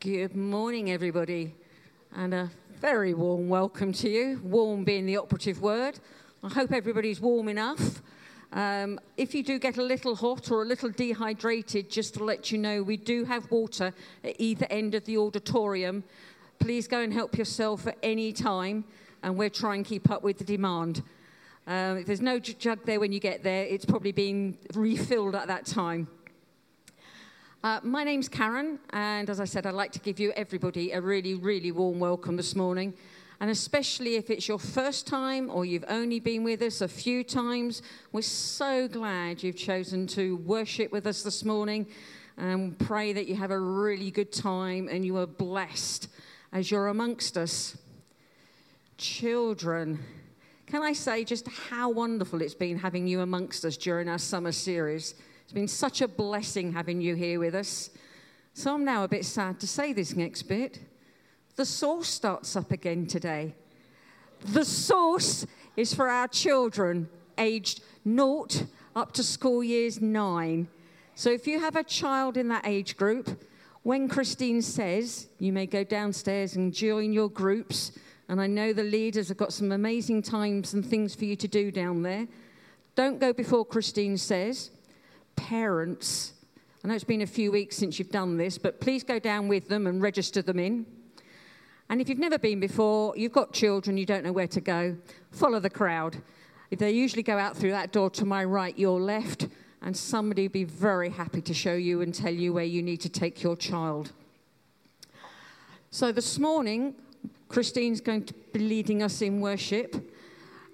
Good morning, everybody, and a very warm welcome to you. Warm being the operative word. I hope everybody's warm enough. Um, if you do get a little hot or a little dehydrated, just to let you know, we do have water at either end of the auditorium. Please go and help yourself at any time, and we'll try and keep up with the demand. Uh, if there's no jug there when you get there, it's probably been refilled at that time. Uh, my name's Karen, and as I said, I'd like to give you everybody a really, really warm welcome this morning. And especially if it's your first time or you've only been with us a few times, we're so glad you've chosen to worship with us this morning and pray that you have a really good time and you are blessed as you're amongst us. Children, can I say just how wonderful it's been having you amongst us during our summer series? It's been such a blessing having you here with us. So I'm now a bit sad to say this next bit. The source starts up again today. The source is for our children aged naught up to school years nine. So if you have a child in that age group, when Christine says you may go downstairs and join your groups, and I know the leaders have got some amazing times and things for you to do down there, don't go before Christine says parents, I know it's been a few weeks since you've done this, but please go down with them and register them in. And if you've never been before, you've got children, you don't know where to go, follow the crowd. If they usually go out through that door to my right, your left, and somebody will be very happy to show you and tell you where you need to take your child. So this morning, Christine's going to be leading us in worship,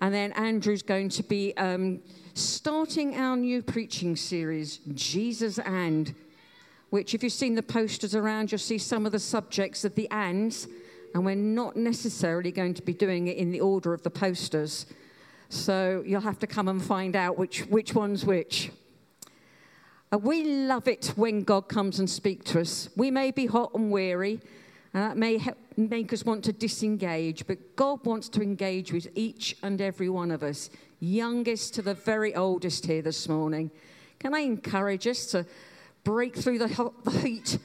and then Andrew's going to be um, starting our new preaching series, Jesus and, which, if you've seen the posters around, you'll see some of the subjects of the ands, and we're not necessarily going to be doing it in the order of the posters. So you'll have to come and find out which, which one's which. Uh, we love it when God comes and speaks to us. We may be hot and weary, and that may help make us want to disengage, but God wants to engage with each and every one of us youngest to the very oldest here this morning. Can I encourage us to break through the, the heat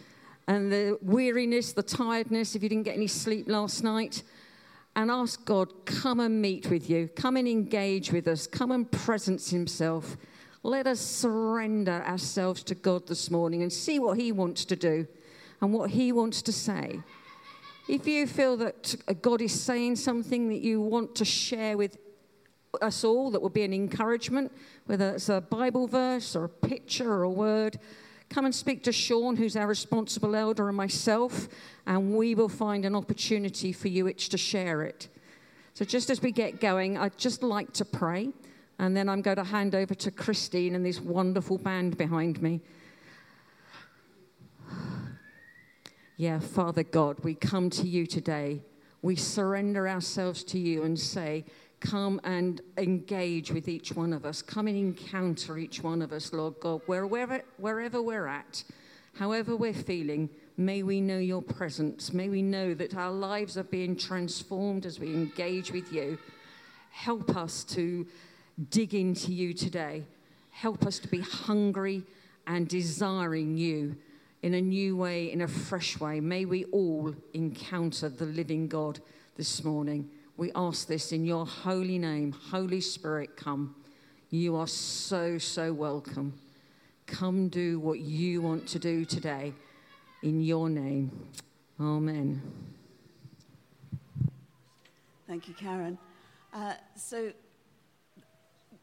and the weariness, the tiredness, if you didn't get any sleep last night? and ask God, come and meet with you, come and engage with us, come and presence Himself. Let us surrender ourselves to God this morning and see what He wants to do and what He wants to say. If you feel that uh, God is saying something that you want to share with us all that will be an encouragement, whether it's a Bible verse or a picture or a word. Come and speak to Sean, who's our responsible elder, and myself, and we will find an opportunity for you each to share it. So, just as we get going, I'd just like to pray, and then I'm going to hand over to Christine and this wonderful band behind me. Yeah, Father God, we come to you today. We surrender ourselves to you and say, come and engage with each one of us. Come and encounter each one of us, Lord God, wherever, wherever we're at, however we're feeling. May we know your presence. May we know that our lives are being transformed as we engage with you. Help us to dig into you today. Help us to be hungry and desiring you in a new way, in a fresh way. May we all encounter the living God this morning. We ask this in your holy name. Holy Spirit, come. You are so, so welcome. Come do what you want to do today in your name. Amen. Thank you, Karen. Uh, so,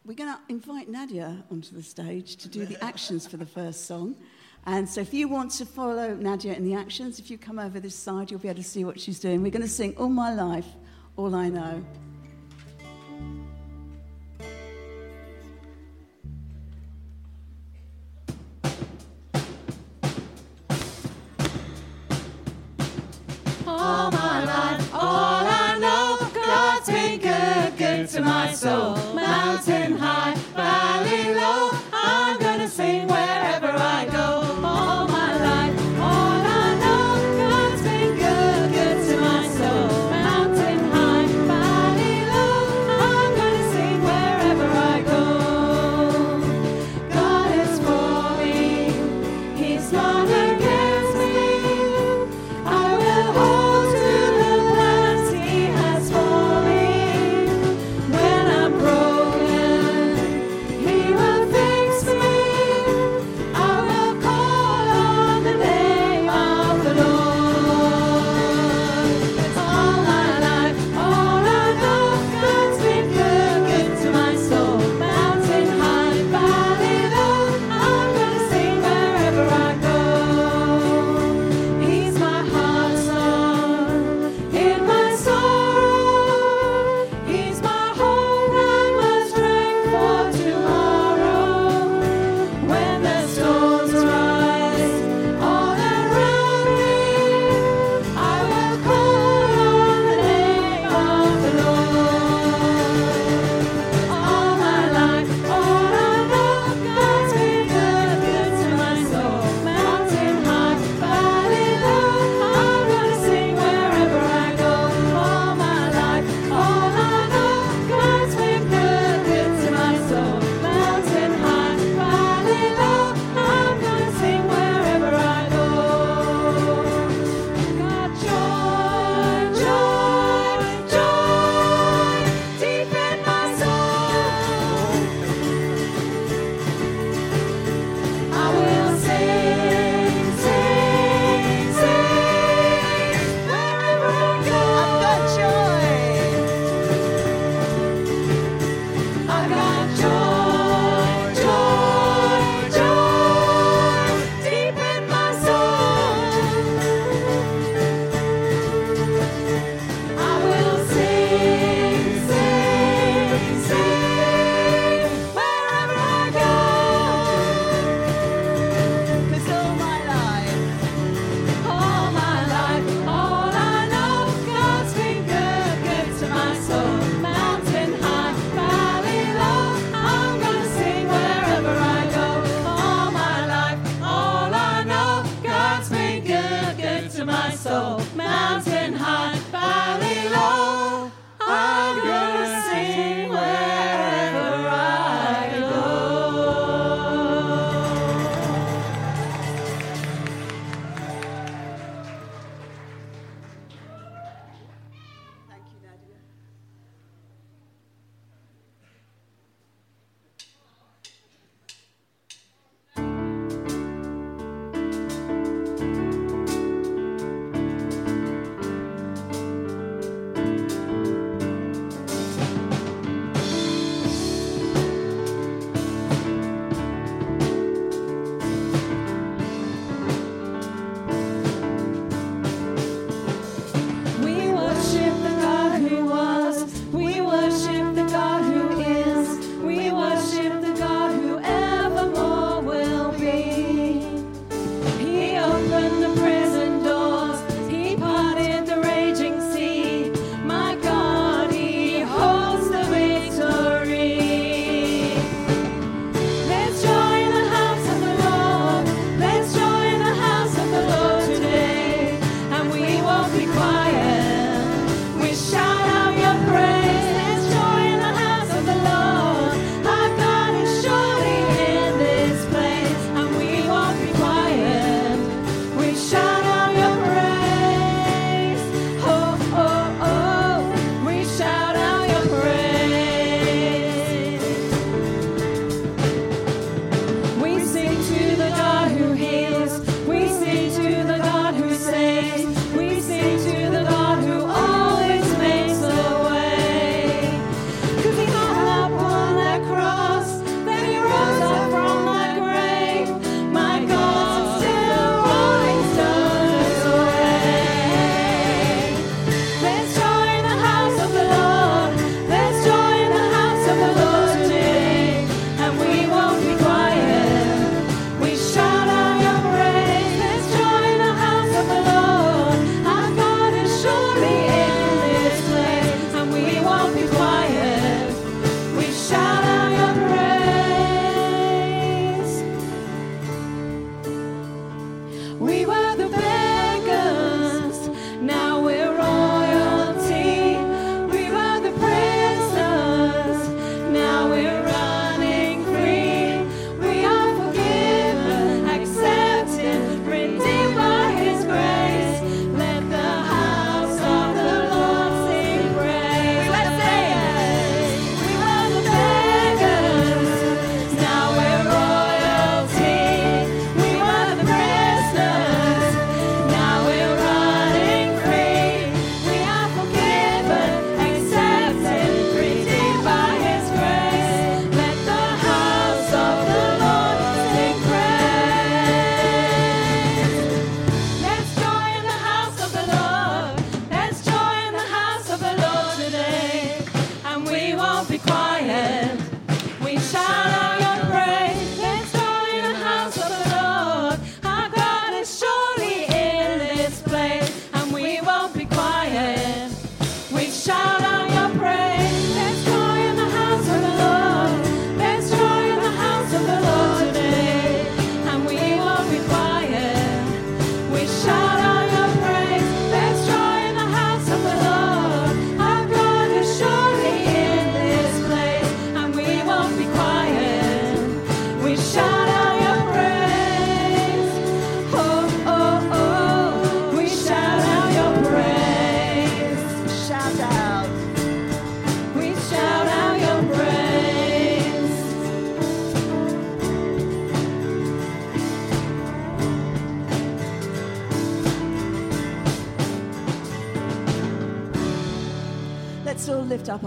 we're going to invite Nadia onto the stage to do the actions for the first song. And so, if you want to follow Nadia in the actions, if you come over this side, you'll be able to see what she's doing. We're going to sing All My Life all I know. All my life, all I know, God's been good, good to my soul. Mountain high, valley low,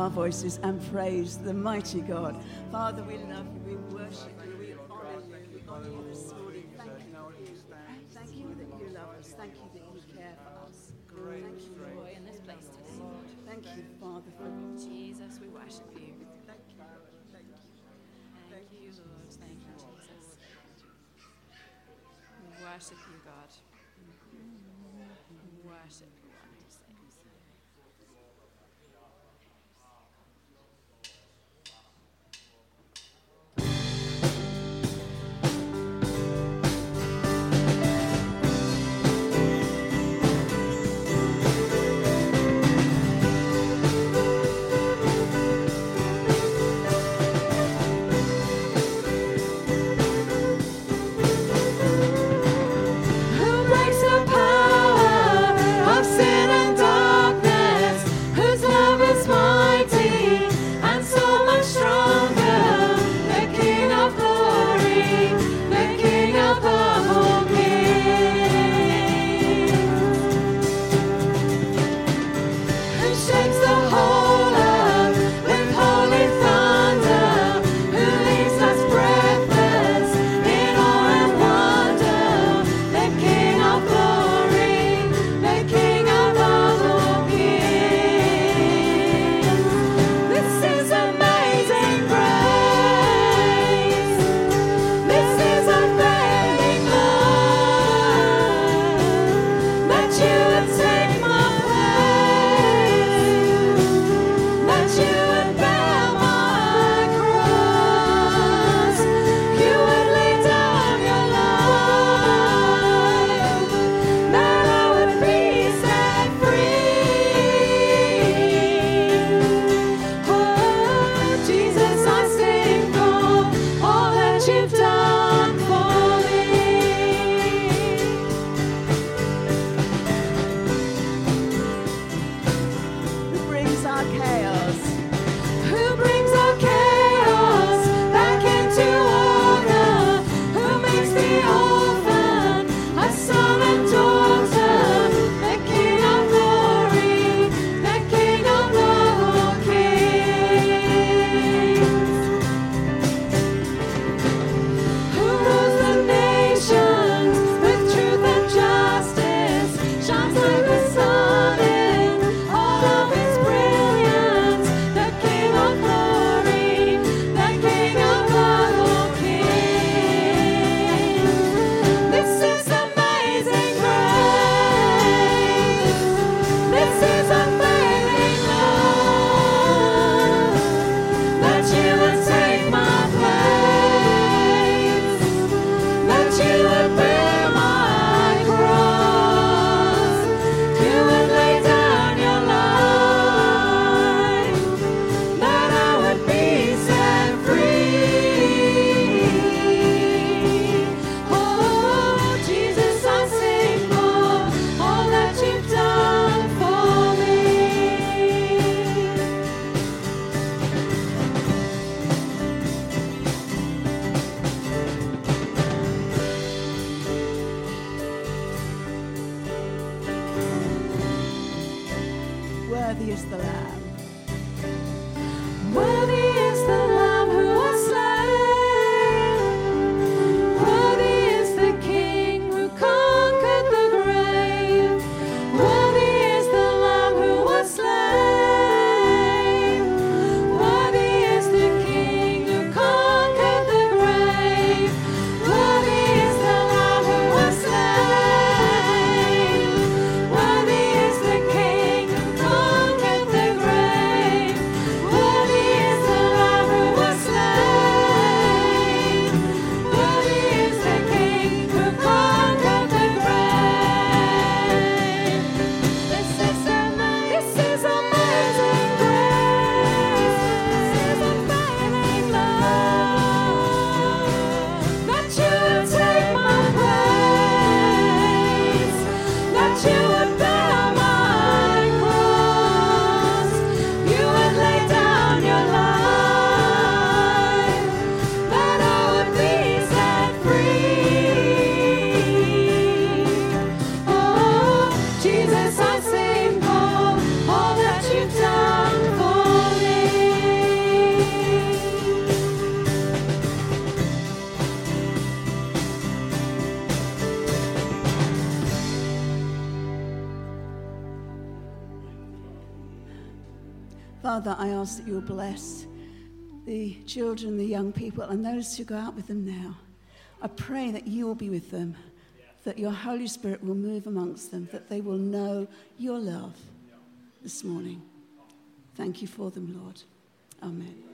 our voices and praise the mighty God. Father, we love you, we worship you, we honor you, we honor you this morning. Thank you. Thank you that you love us. Thank you that you care for us. Thank you for joy in this place today. Thank you, Father, for Jesus. We worship you. You. You. Thank you, Lord. Thank you, Jesus. We worship you, God. We worship You'll bless the children, the young people, and those who go out with them now. I pray that you will be with them, that your Holy Spirit will move amongst them, that they will know your love this morning. Thank you for them, Lord. Amen.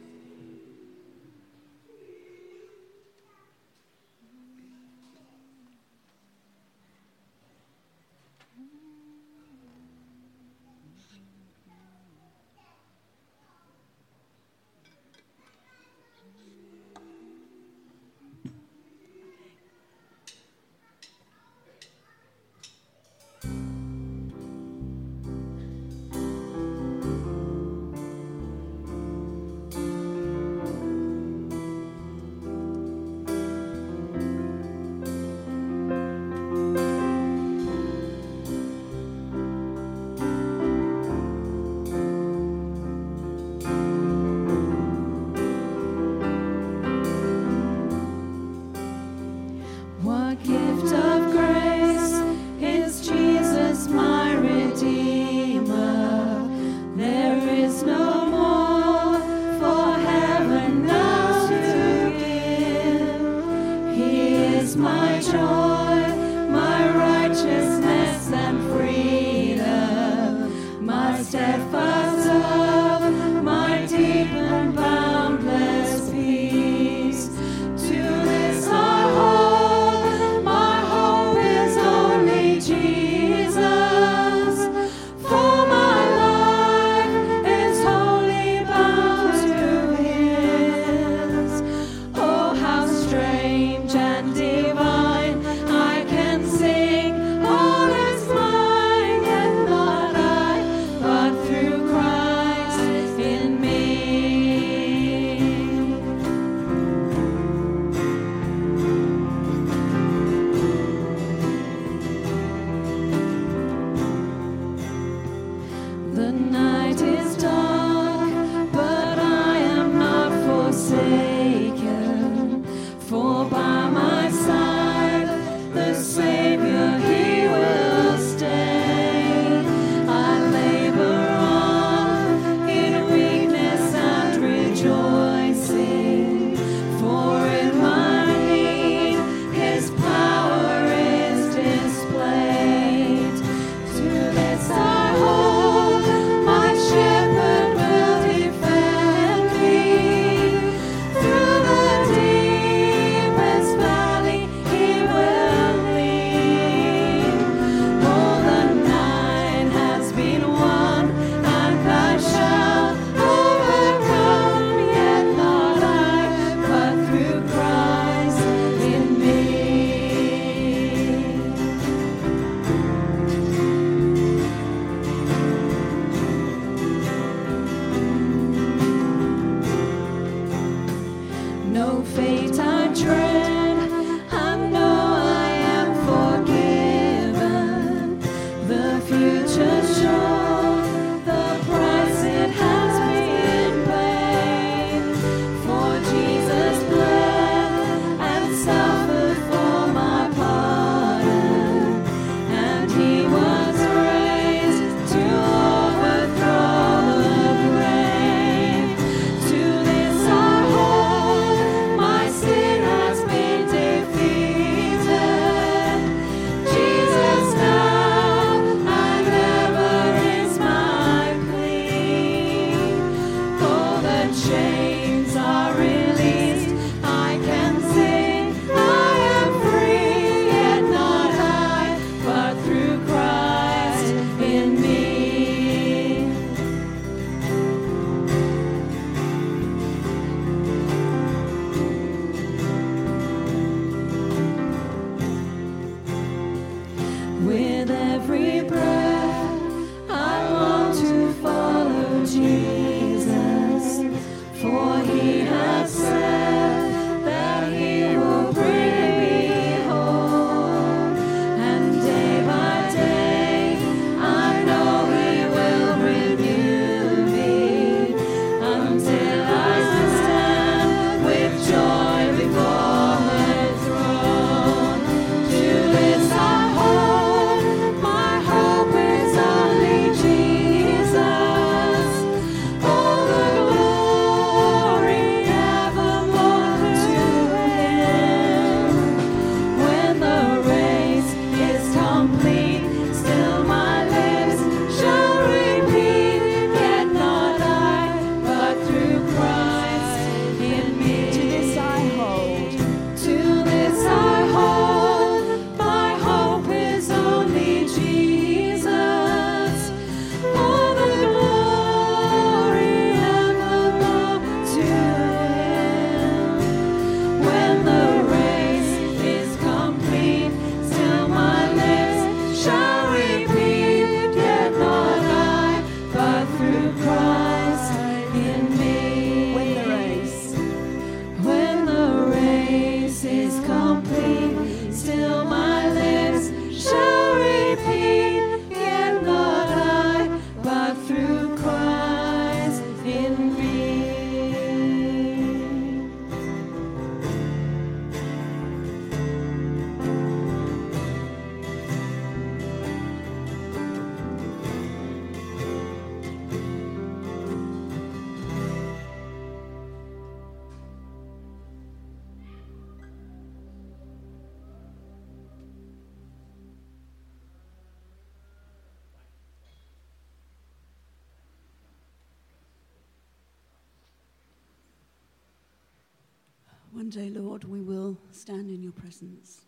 One day, Lord, we will stand in your presence.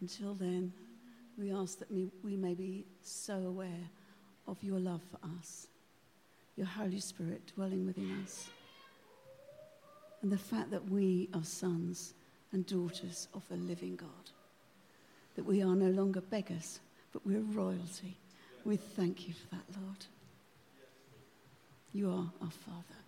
Until then, we ask that we, may be so aware of your love for us, your Holy Spirit dwelling within us, and the fact that we are sons and daughters of the living God, that we are no longer beggars, but we're royalty. We thank you for that, Lord. You are our Father.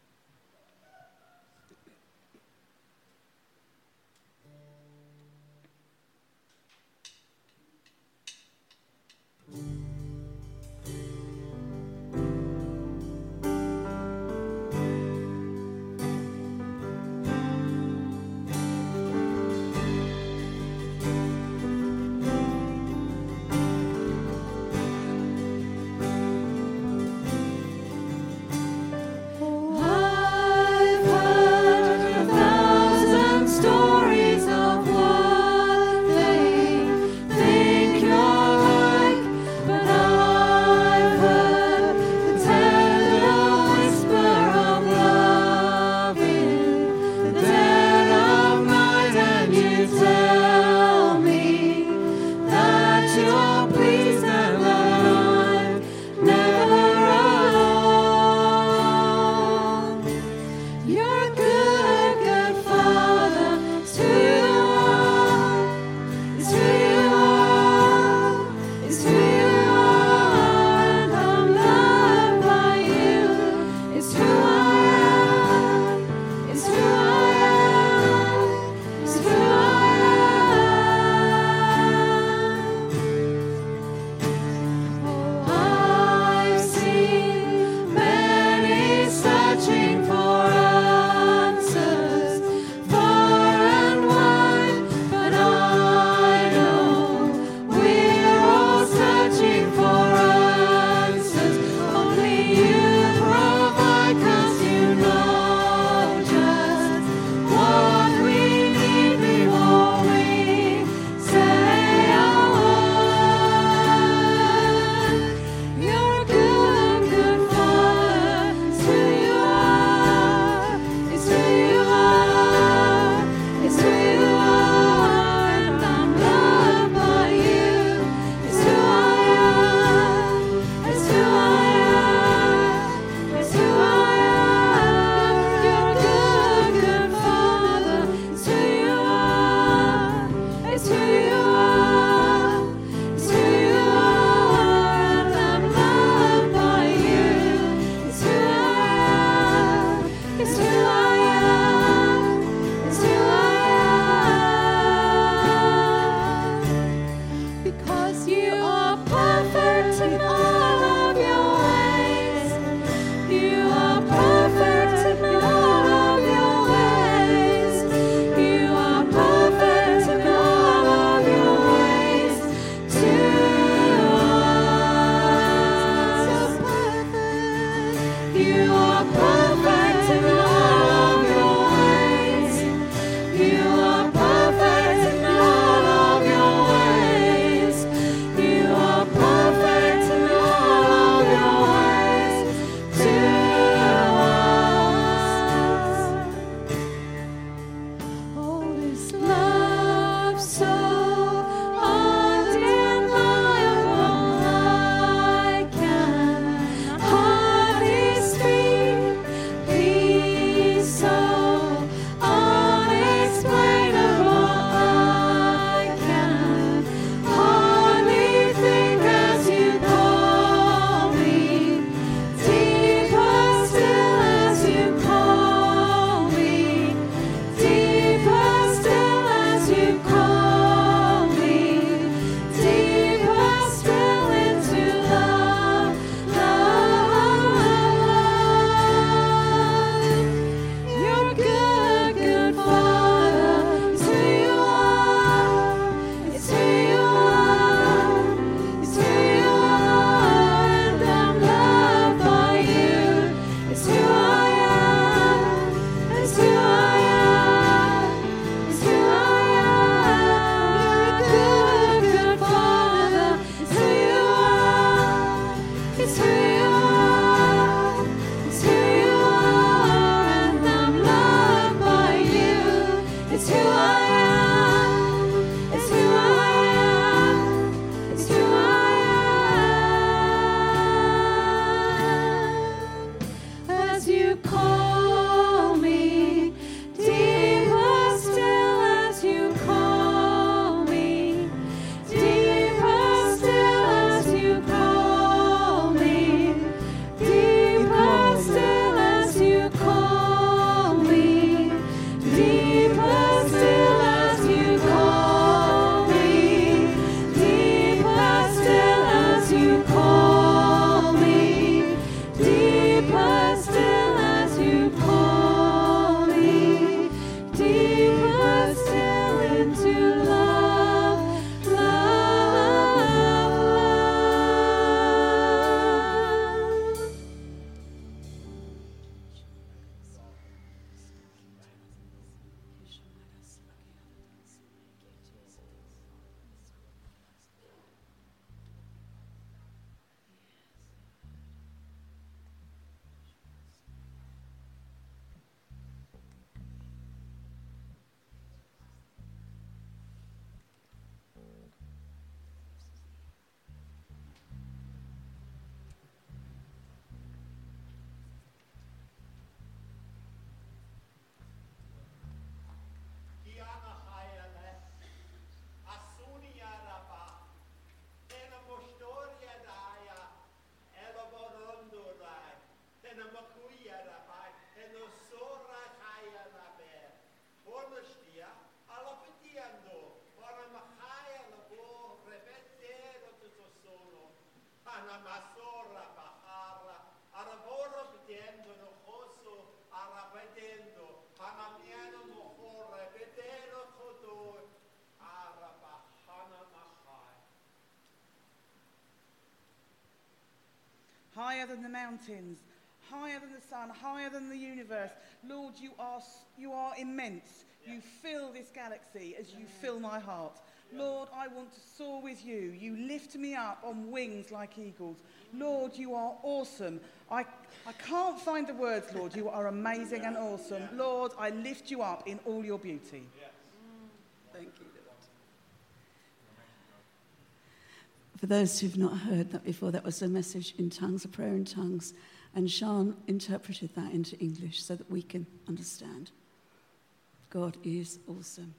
Than the mountains, higher than the sun, higher than the universe. Lord, you are, you are immense. You fill this galaxy as you fill my heart. Lord, I want to soar with you. You lift me up on wings like eagles. Lord, you are awesome. I, I can't find the words, Lord. You are amazing and awesome. Lord, I lift you up in all your beauty. Yes. Thank you, Lord. For those who've not heard that before, that was a message in tongues, a prayer in tongues. And Sean interpreted that into English so that we can understand. God is awesome.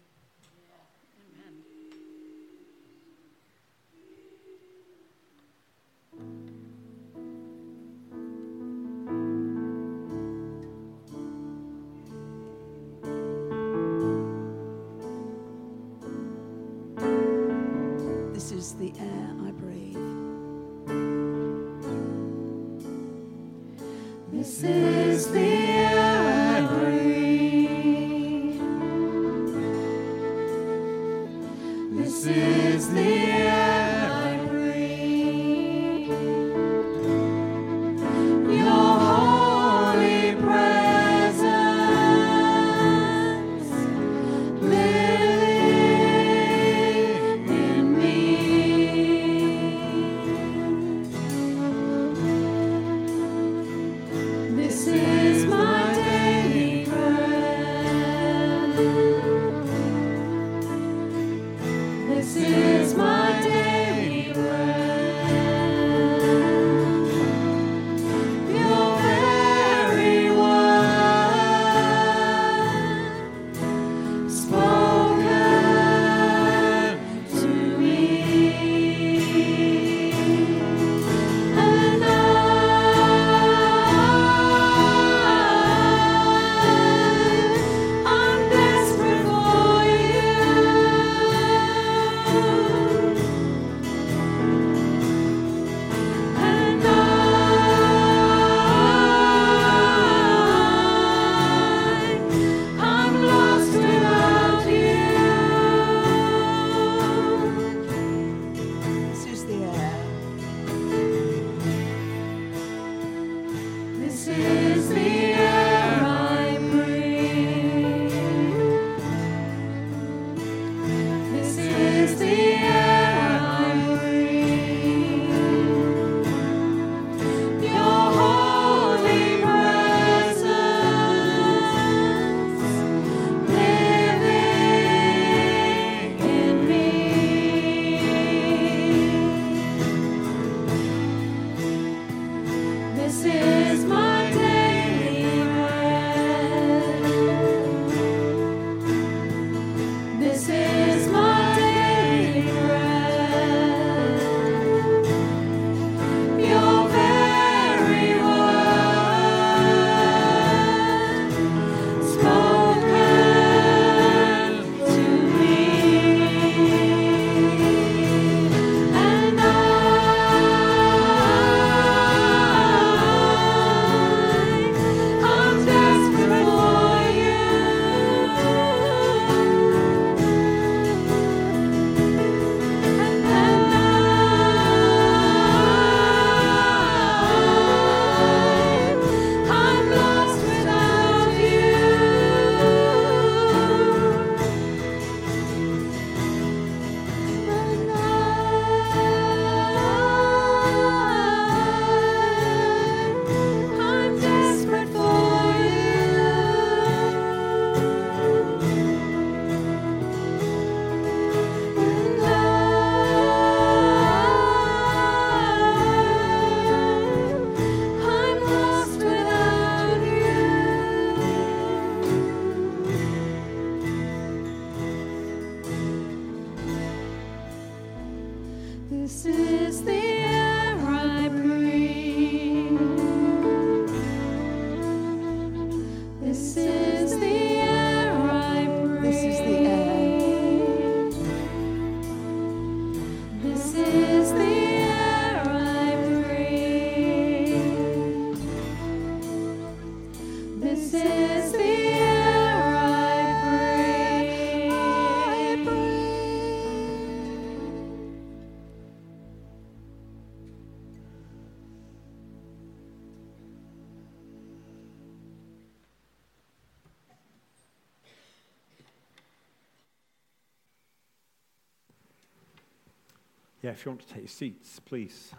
Yeah, if you want to take seats, please.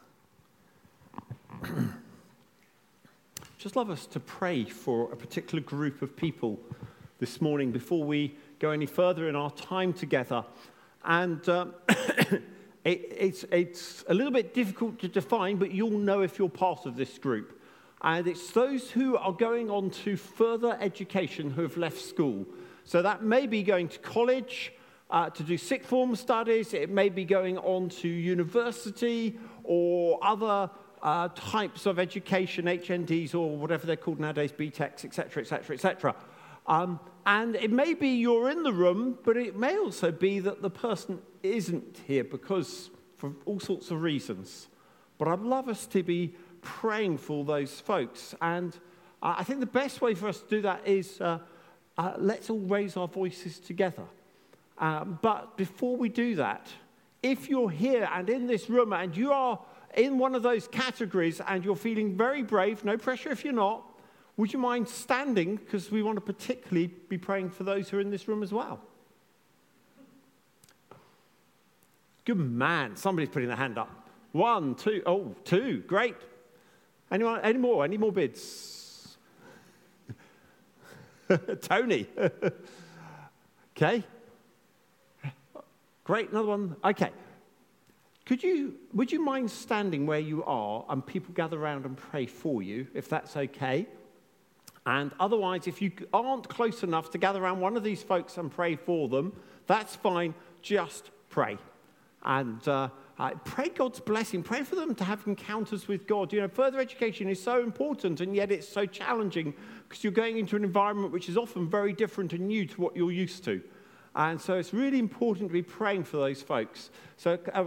Just love us to pray for a particular group of people this morning before we go any further in our time together. And um, it, it's, it's a little bit difficult to define, but you'll know if you're part of this group. And it's those who are going on to further education who have left school. So that may be going to college, uh, to do sixth form studies, it may be going on to university or other uh, types of education, HNDs or whatever they're called nowadays, BTECs, etc., etc., etc. Um, and it may be you're in the room, but it may also be that the person isn't here because for all sorts of reasons. But I'd love us to be praying for those folks. And uh, I think the best way for us to do that is uh, uh, let's all raise our voices together. Um, but before we do that, if you're here and in this room and you are in one of those categories and you're feeling very brave, no pressure if you're not, would you mind standing? Because we want to particularly be praying for those who are in this room as well. Good man. Somebody's putting their hand up. One, two, oh, two. Great. Anyone, any more? Any more bids? Tony. okay. Great, another one. Okay. Could you, would you mind standing where you are and people gather around and pray for you, if that's okay? And otherwise, if you aren't close enough to gather around one of these folks and pray for them, that's fine. Just pray. And uh, uh, pray God's blessing. Pray for them to have encounters with God. You know, further education is so important, and yet it's so challenging because you're going into an environment which is often very different and new to what you're used to. And so it's really important to be praying for those folks. So uh,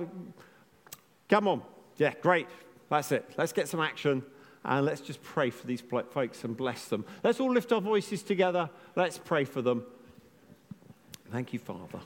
come on. Yeah, great. That's it. Let's get some action and let's just pray for these folks and bless them. Let's all lift our voices together. Let's pray for them. Thank you, Father.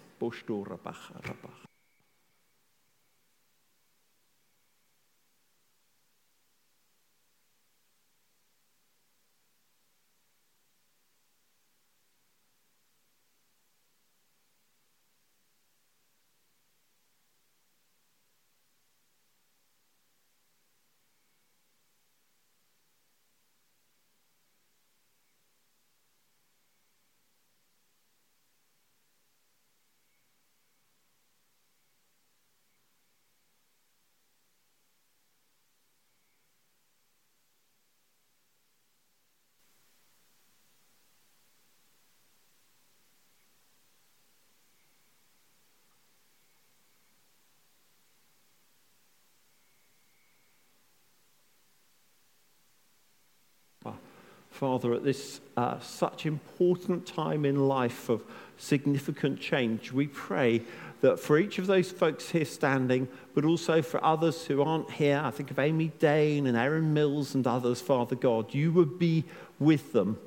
Father, at this uh, such important time in life of significant change, we pray that for each of those folks here standing, but also for others who aren't here, I think of Amy Dane and Aaron Mills and others, Father God, you would be with them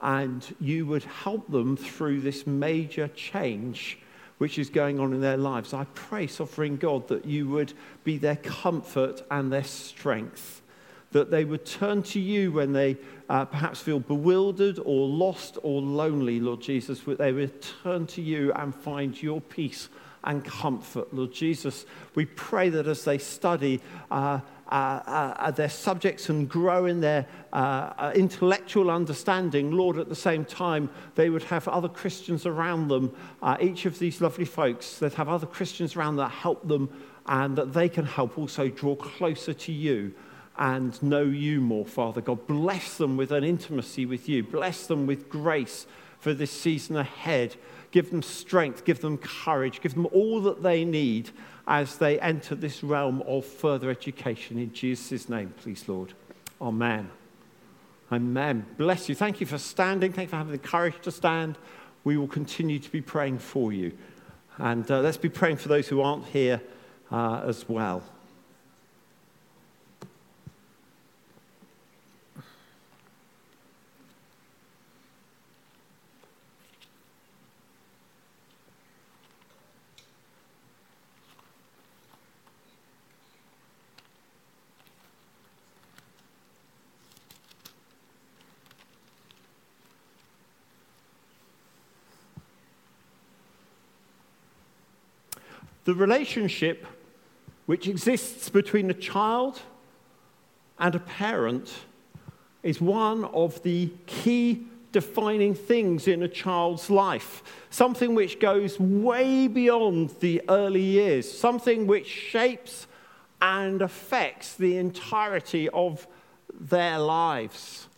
and you would help them through this major change which is going on in their lives. I pray, Sovereign God, that you would be their comfort and their strength that they would turn to you when they uh, perhaps feel bewildered or lost or lonely, Lord Jesus. They would turn to you and find your peace and comfort, Lord Jesus. We pray that as they study uh, uh, uh, their subjects and grow in their uh, uh, intellectual understanding, Lord, at the same time, they would have other Christians around them, uh, each of these lovely folks, that have other Christians around that help them and that they can help also draw closer to you and know you more, Father God. Bless them with an intimacy with you. Bless them with grace for this season ahead. give them strength, give them courage, give them all that they need as they enter this realm of further education. In Jesus' name, please, Lord. Amen. Amen. Bless you. Thank you for standing. Thank you for having the courage to stand. We will continue to be praying for you. And uh, let's be praying for those who aren't here uh, as well. The relationship which exists between a child and a parent is one of the key defining things in a child's life. Something which goes way beyond the early years, something which shapes and affects the entirety of their lives.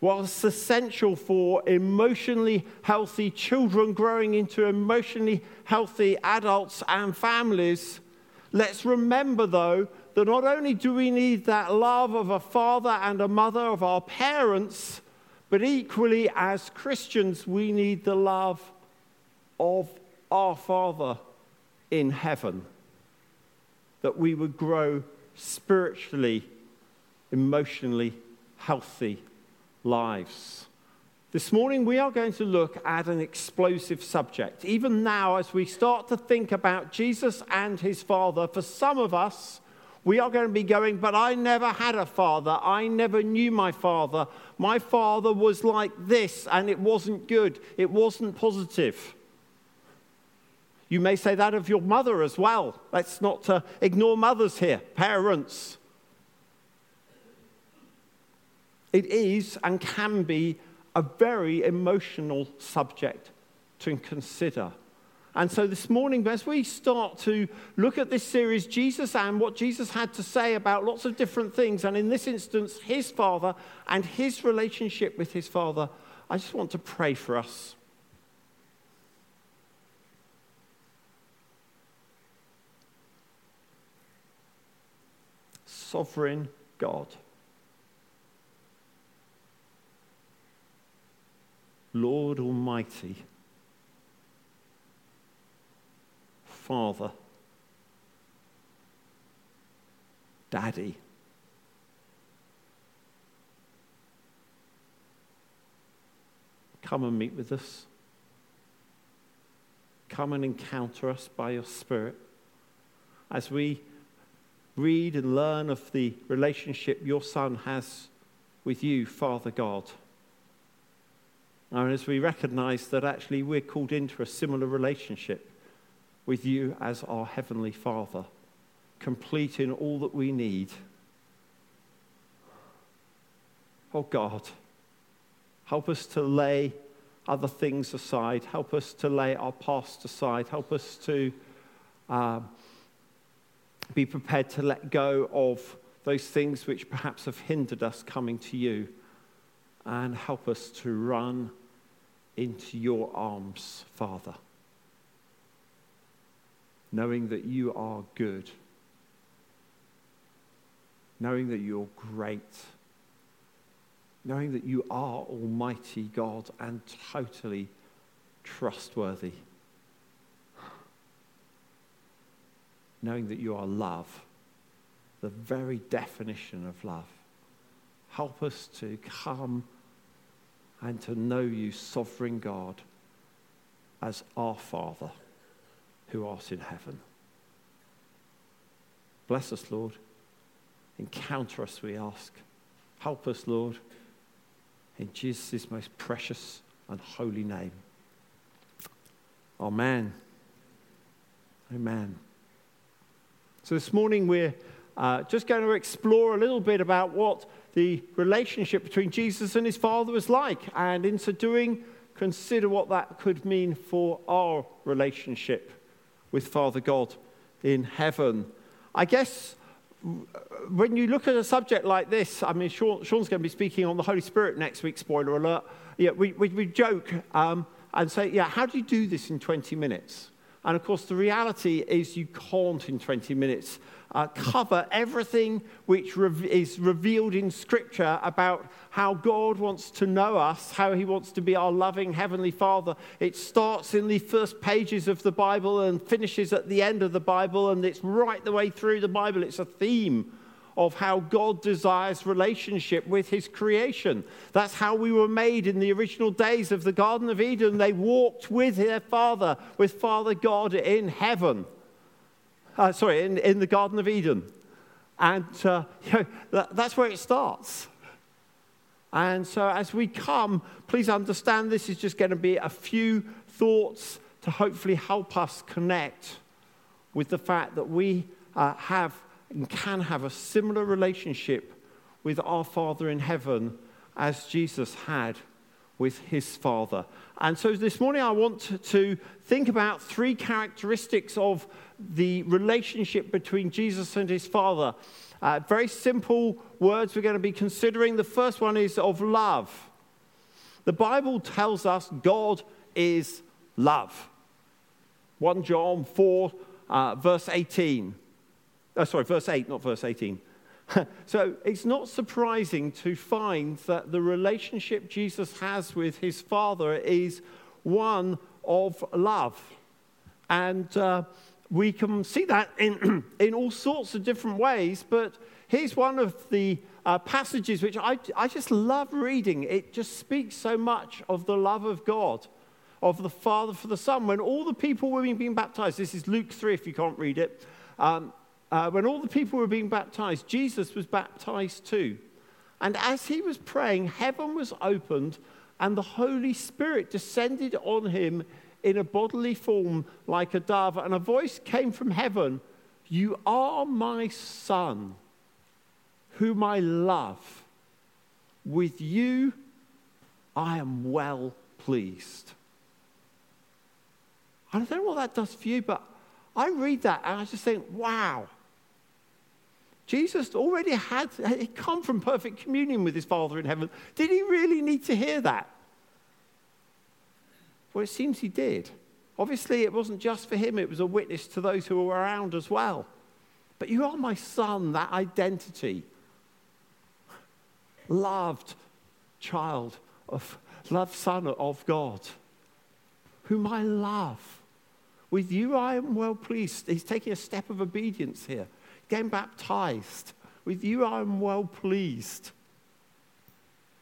Whilst essential for emotionally healthy children growing into emotionally healthy adults and families, let's remember though that not only do we need that love of a father and a mother, of our parents, but equally as Christians, we need the love of our Father in heaven. That we would grow spiritually, emotionally healthy lives. This morning, we are going to look at an explosive subject. Even now, as we start to think about Jesus and his Father, for some of us, we are going to be going, but I never had a father. I never knew my father. My father was like this, and it wasn't good. It wasn't positive. You may say that of your mother as well. Let's not uh, ignore mothers here, parents. It is and can be a very emotional subject to consider. And so this morning, as we start to look at this series, Jesus and what Jesus had to say about lots of different things, and in this instance, his father and his relationship with his father, I just want to pray for us. Sovereign God. Lord Almighty, Father, Daddy. Come and meet with us. Come and encounter us by your Spirit as we read and learn of the relationship your Son has with you, Father God. And as we recognize that actually we're called into a similar relationship with you as our Heavenly Father, complete in all that we need. Oh God, help us to lay other things aside. Help us to lay our past aside. Help us to uh, be prepared to let go of those things which perhaps have hindered us coming to you. And help us to run into your arms, Father, knowing that you are good, knowing that you're great, knowing that you are Almighty God and totally trustworthy, knowing that you are love, the very definition of love. Help us to come and to know you, sovereign God, as our Father who art in heaven. Bless us, Lord. Encounter us, we ask. Help us, Lord, in Jesus' most precious and holy name. Amen. Amen. So this morning we're uh, just going to explore a little bit about what the relationship between Jesus and his Father was like, and in so doing, consider what that could mean for our relationship with Father God in heaven. I guess when you look at a subject like this, I mean, Sean, Sean's going to be speaking on the Holy Spirit next week, spoiler alert. Yeah, we, we, we joke um, and say, yeah, how do you do this in 20 minutes? And of course, the reality is you can't in 20 minutes uh, cover everything which rev- is revealed in Scripture about how God wants to know us, how He wants to be our loving Heavenly Father. It starts in the first pages of the Bible and finishes at the end of the Bible, and it's right the way through the Bible. It's a theme of how God desires relationship with his creation. That's how we were made in the original days of the Garden of Eden. They walked with their Father, with Father God in heaven. Uh, sorry, in, in the Garden of Eden. And uh, you know, that, that's where it starts. And so as we come, please understand this is just going to be a few thoughts to hopefully help us connect with the fact that we uh, have and can have a similar relationship with our Father in heaven as Jesus had with his Father. And so this morning I want to- think about three characteristics of the relationship between Jesus and his Father. Uh, very simple words we're going to be considering. The first one is of love. The Bible tells us God is love. 1 John 4, uh, verse 18. Oh, sorry, verse 8, not verse 18. so it's not surprising to find that the relationship Jesus has with his Father is one of love. And uh, we can see that in, in all sorts of different ways, but here's one of the uh, passages which I, I just love reading. It just speaks so much of the love of God, of the Father for the Son. When all the people were being baptized, this is Luke 3 if you can't read it. Um, uh, when all the people were being baptized, Jesus was baptized too. And as he was praying, heaven was opened and the Holy Spirit descended on him in a bodily form like a dove. And a voice came from heaven You are my son, whom I love. With you I am well pleased. I don't know what that does for you, but I read that and I just think, wow. Jesus already had he'd come from perfect communion with his Father in heaven. Did he really need to hear that? Well, it seems he did. Obviously, it wasn't just for him, it was a witness to those who were around as well. But you are my son, that identity. Loved child of, loved son of God, whom I love. With you I am well pleased. He's taking a step of obedience here getting baptized. With you I am well pleased.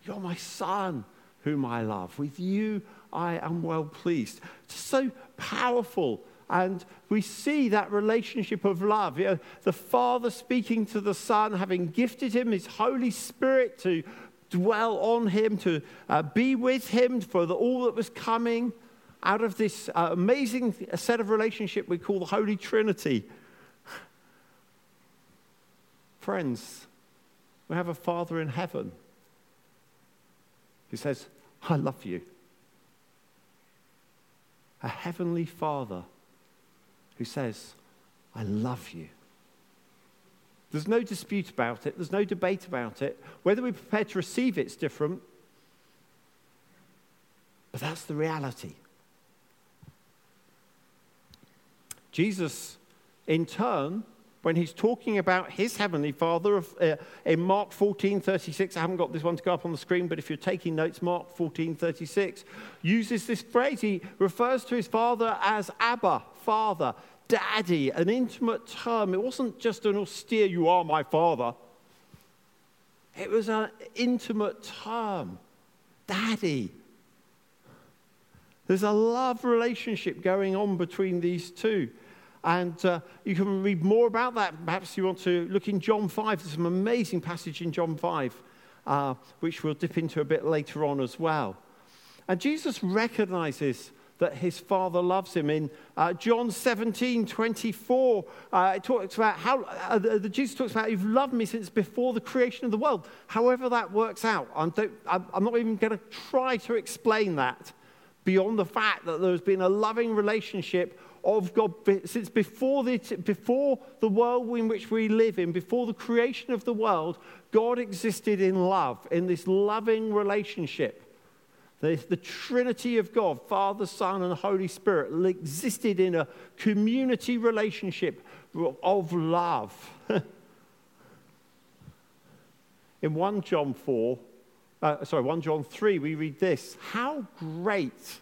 You're my son, whom I love. With you I am well pleased. It's so powerful. And we see that relationship of love. You know, the Father speaking to the Son, having gifted him his Holy Spirit to dwell on him, to uh, be with him for the, all that was coming out of this uh, amazing set of relationship we call the Holy Trinity. Friends, we have a Father in heaven who says, I love you. A heavenly Father who says, I love you. There's no dispute about it, there's no debate about it. Whether we're prepared to receive it's different, but that's the reality. Jesus, in turn, when he's talking about his heavenly father uh, in Mark 14 36, I haven't got this one to go up on the screen, but if you're taking notes, Mark 14 36 uses this phrase. He refers to his father as Abba, father, daddy, an intimate term. It wasn't just an austere, you are my father. It was an intimate term, daddy. There's a love relationship going on between these two. And uh, you can read more about that. Perhaps you want to look in John 5. There's some amazing passage in John 5, uh, which we'll dip into a bit later on as well. And Jesus recognizes that his Father loves him. In uh, John 17, 24, uh, it talks about how uh, the, the Jesus talks about, You've loved me since before the creation of the world. However, that works out. I'm, I'm not even going to try to explain that beyond the fact that there's been a loving relationship of God since before the, before the world in which we live in, before the creation of the world, God existed in love, in this loving relationship. The, the Trinity of God, Father, Son, and Holy Spirit, existed in a community relationship of love. in 1 John 4, uh, sorry, 1 John 3, we read this How great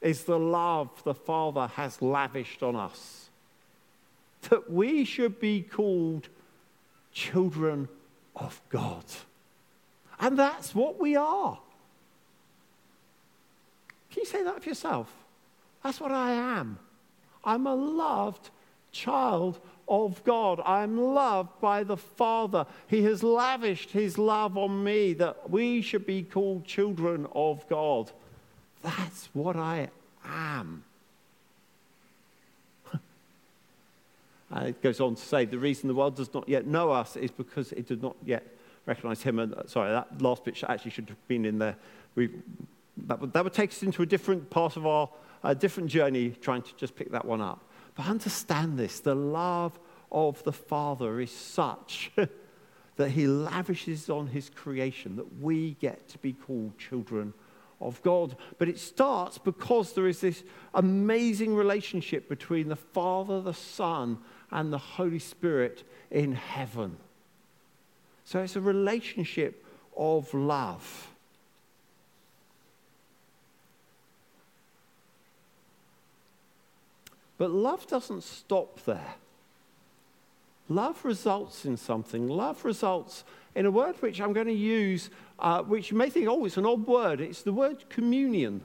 is the love the Father has lavished on us, that we should be called children of God. And that's what we are. Can you say that of yourself? That's what I am. I'm a loved child of God. I'm loved by the Father. He has lavished His love on me that we should be called children of God. That's what I am. and it goes on to say the reason the world does not yet know us is because it did not yet recognize Him. And uh, sorry, that last bit actually should have been in there. We, that, would, that would take us into a different part of our uh, different journey, trying to just pick that one up. But understand this the love of the Father is such that He lavishes on His creation that we get to be called children of God. But it starts because there is this amazing relationship between the Father, the Son, and the Holy Spirit in heaven. So it's a relationship of love. But love doesn't stop there. Love results in something. Love results in a word which I'm going to use, uh, which you may think, oh, it's an odd word. It's the word communion.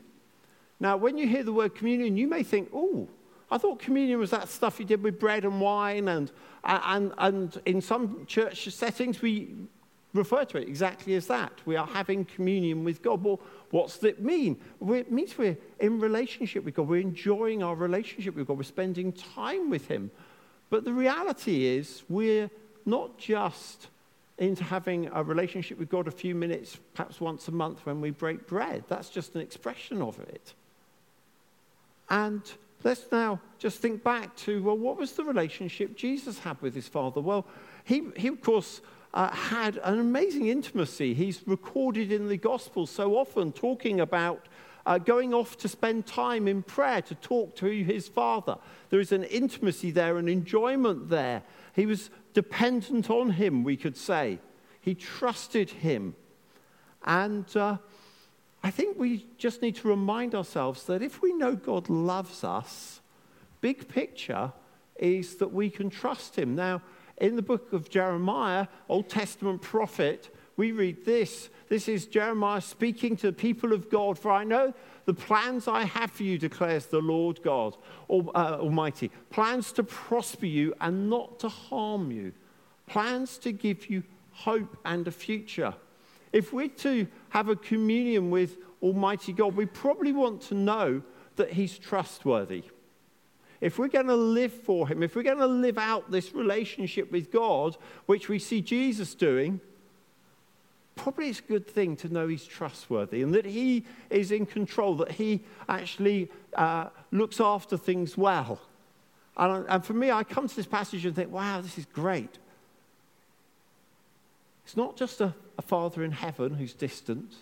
Now, when you hear the word communion, you may think, oh, I thought communion was that stuff you did with bread and wine, and, and, and in some church settings, we refer to it exactly as that. We are having communion with God. Well, what's that mean? It means we're in relationship with God. We're enjoying our relationship with God. We're spending time with Him. But the reality is, we're not just into having a relationship with God a few minutes, perhaps once a month when we break bread. That's just an expression of it. And let's now just think back to well, what was the relationship Jesus had with his Father? Well, he, he of course, uh, had an amazing intimacy. He's recorded in the Gospels so often talking about uh, going off to spend time in prayer to talk to his Father. There is an intimacy there, an enjoyment there. He was dependent on him, we could say. He trusted him. And uh, I think we just need to remind ourselves that if we know God loves us, big picture is that we can trust him. Now, in the book of Jeremiah, Old Testament prophet, we read this. This is Jeremiah speaking to the people of God. For I know the plans I have for you, declares the Lord God uh, Almighty. Plans to prosper you and not to harm you. Plans to give you hope and a future. If we're to have a communion with Almighty God, we probably want to know that He's trustworthy. If we're going to live for Him, if we're going to live out this relationship with God, which we see Jesus doing, probably it's a good thing to know He's trustworthy and that He is in control, that He actually uh, looks after things well. And, and for me, I come to this passage and think, wow, this is great. It's not just a, a Father in heaven who's distant,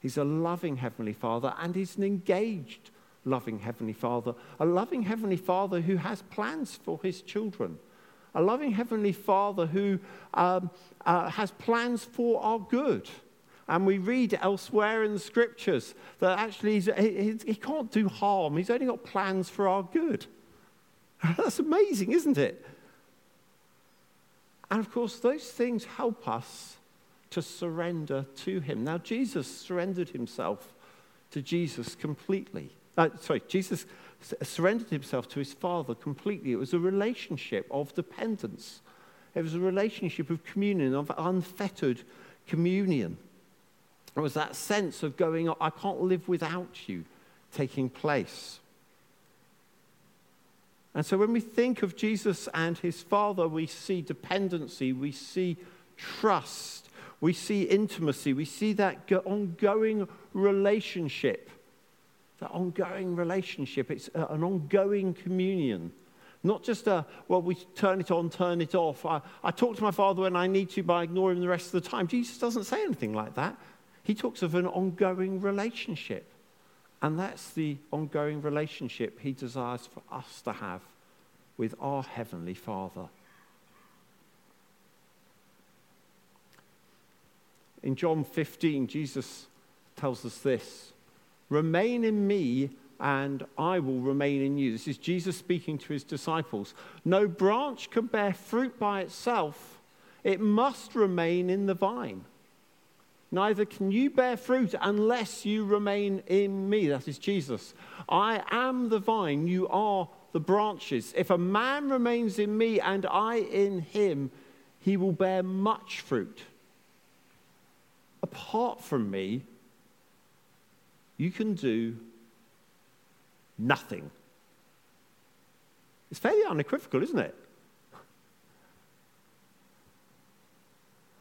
He's a loving Heavenly Father and He's an engaged loving Heavenly Father, a loving Heavenly Father who has plans for His children, a loving Heavenly Father who um, uh, has plans for our good. And we read elsewhere in the scriptures that actually he, he can't do harm, He's only got plans for our good. That's amazing, isn't it? And of course, those things help us to surrender to Him. Now, Jesus surrendered Himself to Jesus completely. Uh, sorry, Jesus surrendered Himself to His Father completely. It was a relationship of dependence, it was a relationship of communion, of unfettered communion. It was that sense of going, I can't live without you, taking place. And so when we think of Jesus and his Father, we see dependency, we see trust, we see intimacy, we see that ongoing relationship. That ongoing relationship, it's uh, an ongoing communion. Not just a, well, we turn it on, turn it off. I, I talk to my Father when I need to, by ignoring him the rest of the time. Jesus doesn't say anything like that. He talks of an ongoing relationship. And that's the ongoing relationship he desires for us to have with our Heavenly Father. In John 15, Jesus tells us this Remain in me, and I will remain in you. This is Jesus speaking to his disciples. No branch can bear fruit by itself, it must remain in the vine. Neither can you bear fruit unless you remain in me. That is Jesus. I am the vine, you are the branches. If a man remains in me and I in him, he will bear much fruit. Apart from me, you can do nothing. It's fairly unequivocal, isn't it?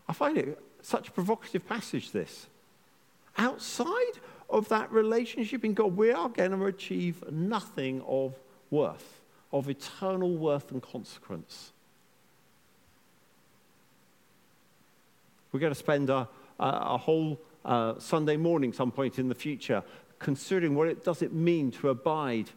I find it such a provocative passage, this. Outside of that relationship in God, we are going to achieve nothing of worth, of eternal worth and consequence. We're going to spend a, a, a whole uh, Sunday morning, some point in the future, considering what it does it mean to abide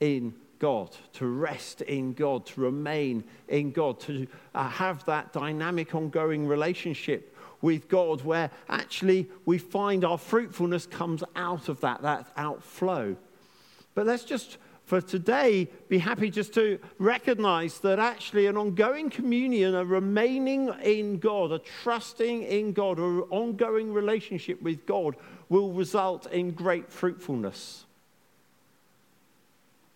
in God, to rest in God, to remain in God, to uh, have that dynamic, ongoing relationship with God where actually we find our fruitfulness comes out of that, that outflow. But let's just, for today, be happy just to recognize that actually an ongoing communion, a remaining in God, a trusting in God, an ongoing relationship with God will result in great fruitfulness.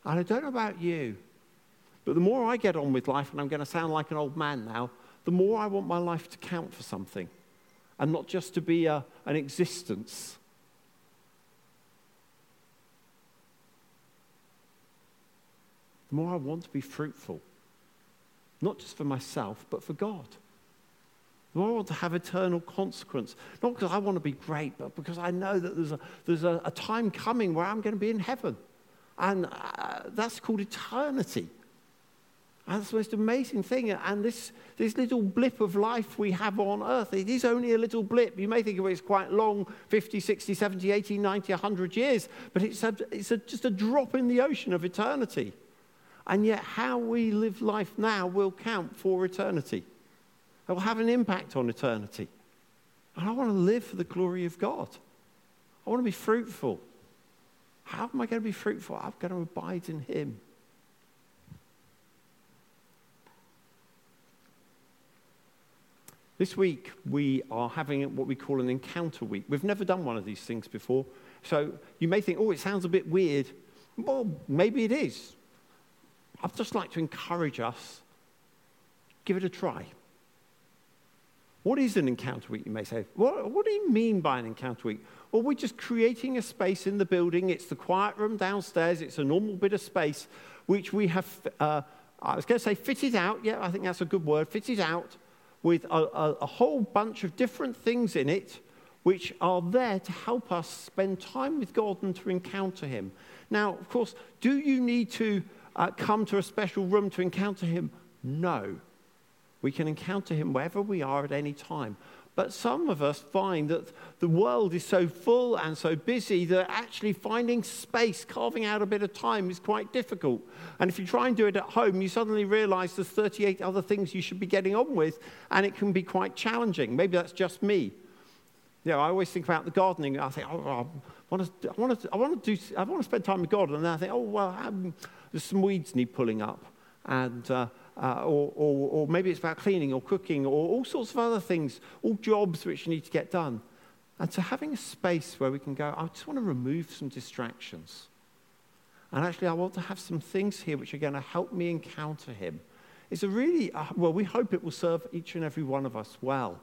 And I don't know about you, but the more I get on with life, and I'm going to sound like an old man now, the more I want my life to count for something and not just to be a, an existence. The more I want to be fruitful, not just for myself, but for God. The more I want to have eternal consequence, not because I want to be great, but because I know that there's a, there's a, a time coming where I'm going to be in heaven. And uh, that's called eternity. And that's the most amazing thing. And this, this little blip of life we have on earth, it is only a little blip. You may think of it as quite long 50, 60, 70, 80, 90, 100 years, but it's, a, it's a, just a drop in the ocean of eternity. And yet, how we live life now will count for eternity, it will have an impact on eternity. And I want to live for the glory of God. I want to be fruitful. How am I going to be fruitful? I'm going to abide in Him. This week, we are having what we call an encounter week. We've never done one of these things before. So you may think, oh, it sounds a bit weird. Well, maybe it is. I'd just like to encourage us give it a try. What is an encounter week, you may say? What, what do you mean by an encounter week? Well, we're just creating a space in the building. It's the quiet room downstairs, it's a normal bit of space which we have, uh, I was going to say fitted out. Yeah, I think that's a good word, fitted out with a, a, a whole bunch of different things in it which are there to help us spend time with God and to encounter Him. Now, of course, do you need to uh, come to a special room to encounter Him? No. We can encounter Him wherever we are at any time. But some of us find that the world is so full and so busy that actually finding space, carving out a bit of time is quite difficult. And if you try and do it at home, you suddenly realize there's 38 other things you should be getting on with, and it can be quite challenging. Maybe that's just me. You know, I always think about the gardening. I think, oh, I want to, I want to, I want to do, I want to spend time with God, and then I think, oh well, um, there's some weeds need pulling up, and uh, uh, or, or, or maybe it's about cleaning or cooking or all sorts of other things, all jobs which you need to get done. And so having a space where we can go, I just want to remove some distractions. And actually, I want to have some things here which are going to help me encounter him. It's a really, uh, well, we hope it will serve each and every one of us well.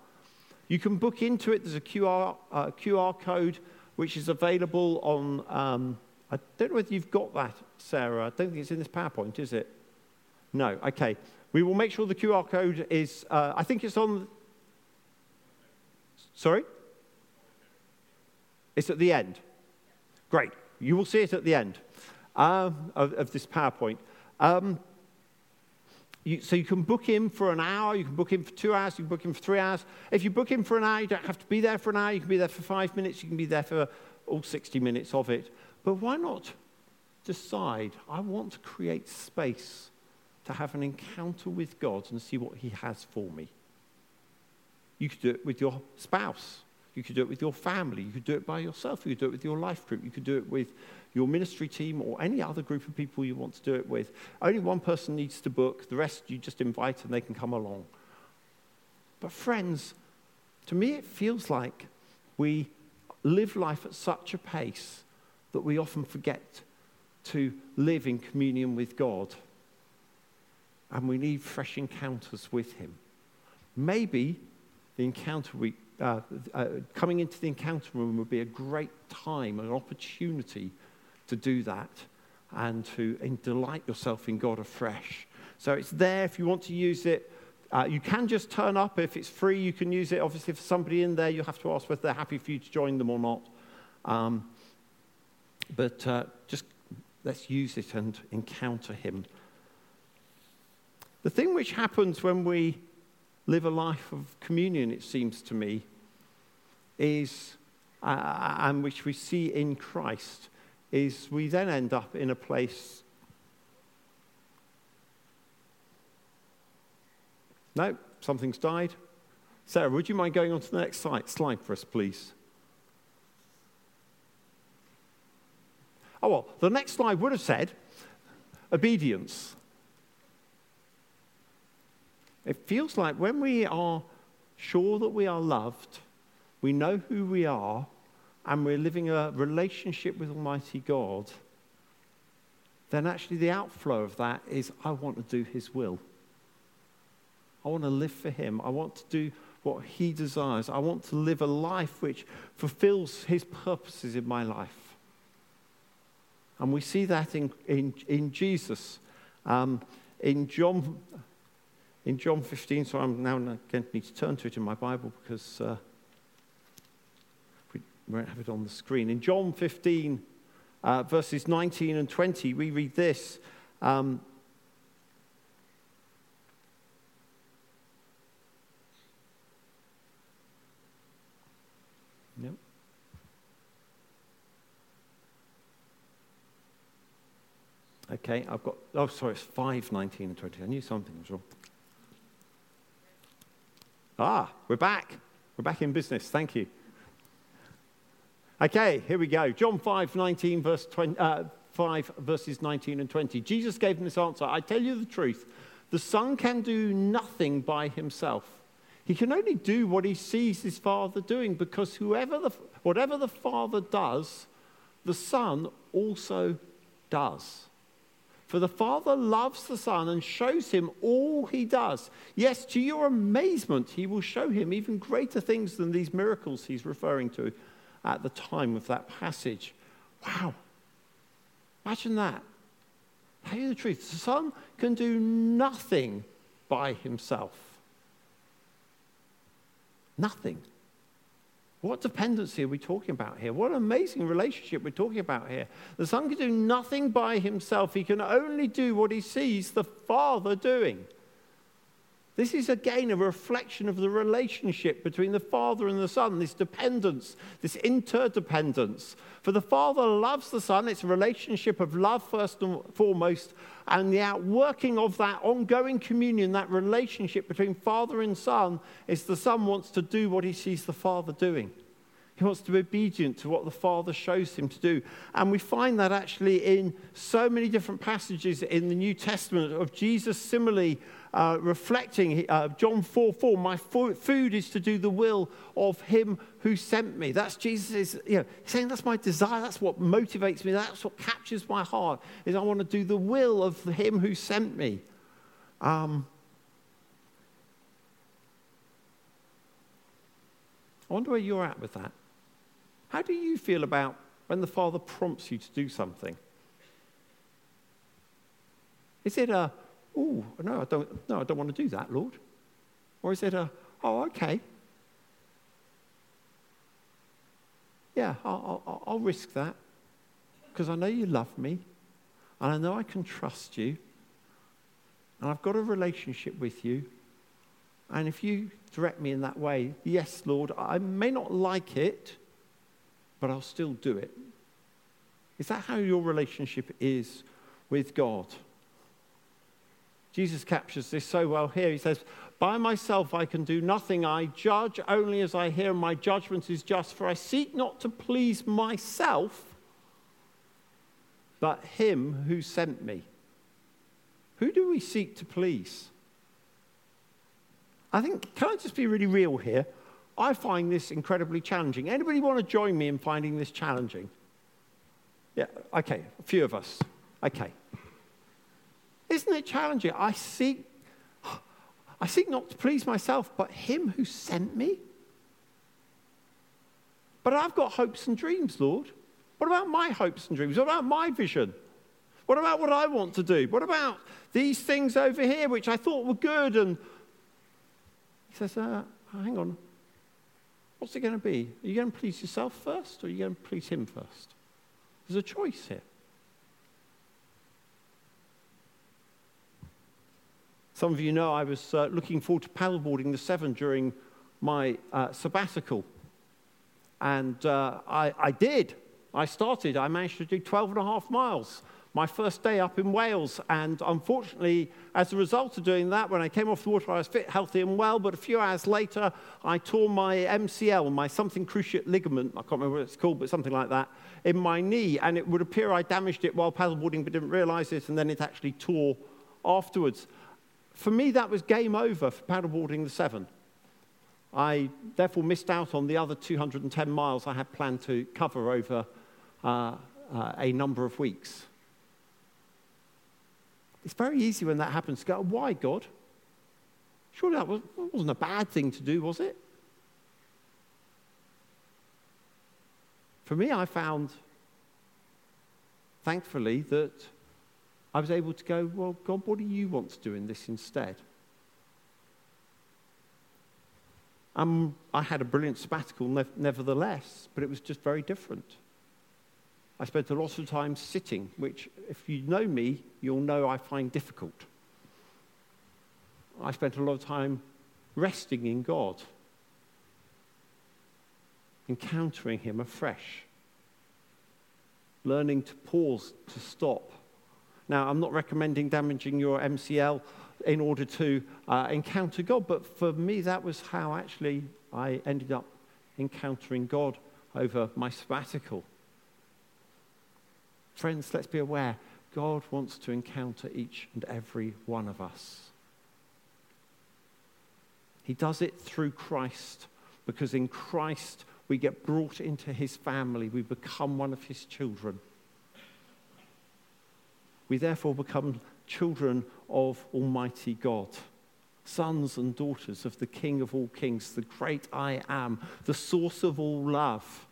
You can book into it. There's a QR, uh, QR code which is available on, um, I don't know whether you've got that, Sarah. I don't think it's in this PowerPoint, is it? No, okay. We will make sure the QR code is, uh, I think it's on. Sorry? It's at the end. Great. You will see it at the end um, of, of, this PowerPoint. Um, you, so you can book in for an hour, you can book in for two hours, you can book in for three hours. If you book in for an hour, you don't have to be there for an hour. You can be there for five minutes. You can be there for all 60 minutes of it. But why not decide, I want to create space to have an encounter with God and see what He has for me? You could do it with your spouse. You could do it with your family. You could do it by yourself. You could do it with your life group. You could do it with your ministry team or any other group of people you want to do it with. Only one person needs to book. The rest you just invite and they can come along. But, friends, to me, it feels like we live life at such a pace that we often forget to live in communion with God. And we need fresh encounters with Him. Maybe the encounter we, uh, uh, coming into the encounter room would be a great time, an opportunity to do that and to and delight yourself in God afresh. So it's there if you want to use it. Uh, you can just turn up. If it's free, you can use it. Obviously, if somebody in there, you have to ask whether they're happy for you to join them or not. Um, but uh, just let's use it and encounter Him. The thing which happens when we live a life of communion, it seems to me, is, uh, and which we see in Christ, is we then end up in a place. No, something's died. Sarah, would you mind going on to the next slide, slide for us, please? Oh, well, the next slide would have said obedience. It feels like when we are sure that we are loved, we know who we are, and we're living a relationship with Almighty God, then actually the outflow of that is I want to do His will. I want to live for Him. I want to do what He desires. I want to live a life which fulfills His purposes in my life. And we see that in, in, in Jesus. Um, in John in John 15, so I'm now going to need to turn to it in my Bible because uh, we won't have it on the screen. In John 15, uh, verses 19 and 20, we read this. Um, Okay, I've got, oh, sorry, it's 5, 19 and 20. I knew something was wrong. Ah, we're back. We're back in business. Thank you. Okay, here we go. John 5, 19, verse 20, uh, 5, verses 19 and 20. Jesus gave them this answer I tell you the truth, the Son can do nothing by himself. He can only do what he sees his Father doing because whoever the, whatever the Father does, the Son also does. For the Father loves the Son and shows him all he does. Yes, to your amazement, he will show him even greater things than these miracles he's referring to at the time of that passage. Wow. Imagine that. Tell you the truth, the Son can do nothing by himself. Nothing. What dependency are we talking about here? What an amazing relationship we're talking about here. The Son can do nothing by himself, he can only do what he sees the Father doing. This is again a reflection of the relationship between the Father and the Son, this dependence, this interdependence. For the Father loves the Son, it's a relationship of love first and foremost, and the outworking of that ongoing communion, that relationship between Father and Son, is the Son wants to do what he sees the Father doing. He wants to be obedient to what the Father shows him to do. And we find that actually in so many different passages in the New Testament of Jesus similarly uh, reflecting uh, John 4 4, my food is to do the will of him who sent me. That's Jesus, you know, saying that's my desire, that's what motivates me, that's what captures my heart, is I want to do the will of him who sent me. Um, I wonder where you're at with that. How do you feel about when the Father prompts you to do something? Is it a, oh, no, I don't, no, I don't want to do that, Lord? Or is it a, oh, okay. Yeah, I'll, I'll, I'll risk that because I know you love me and I know I can trust you. and I've got a relationship with you. And if you direct me in that way, yes, Lord, I may not like it, but I'll still do it. Is that how your relationship is with God? Jesus captures this so well here. He says, By myself I can do nothing. I judge only as I hear, and my judgment is just. For I seek not to please myself, but him who sent me. Who do we seek to please? I think, can I just be really real here? I find this incredibly challenging. Anybody want to join me in finding this challenging? Yeah, okay, a few of us. Okay. Isn't it challenging? I seek, I seek not to please myself, but him who sent me. But I've got hopes and dreams, Lord. What about my hopes and dreams? What about my vision? What about what I want to do? What about these things over here, which I thought were good? And he says, uh, hang on. What's it going to be? Are you going to please yourself first, or are you going to please him first? There's a choice here. Some of you know I was uh, looking forward to paddleboarding the Severn during my uh, sabbatical. And uh, I, I did. I started. I managed to do 12 and a half miles my first day up in Wales. And unfortunately, as a result of doing that, when I came off the water, I was fit, healthy, and well. But a few hours later, I tore my MCL, my something cruciate ligament, I can't remember what it's called, but something like that, in my knee. And it would appear I damaged it while paddleboarding, but didn't realize it. And then it actually tore afterwards. For me, that was game over for paddleboarding the Severn. I therefore missed out on the other 210 miles I had planned to cover over uh, uh, a number of weeks. It's very easy when that happens to go, why, God? Surely that wasn't a bad thing to do, was it? For me, I found, thankfully, that I was able to go, well, God, what do you want to do in this instead? Um, I had a brilliant sabbatical, nev- nevertheless, but it was just very different. I spent a lot of time sitting, which, if you know me, you'll know I find difficult. I spent a lot of time resting in God, encountering Him afresh, learning to pause, to stop. Now, I'm not recommending damaging your MCL in order to uh, encounter God, but for me, that was how actually I ended up encountering God over my sabbatical. Friends, let's be aware God wants to encounter each and every one of us. He does it through Christ because in Christ we get brought into his family, we become one of his children. We therefore become children of Almighty God, sons and daughters of the King of all kings, the great I am, the source of all love.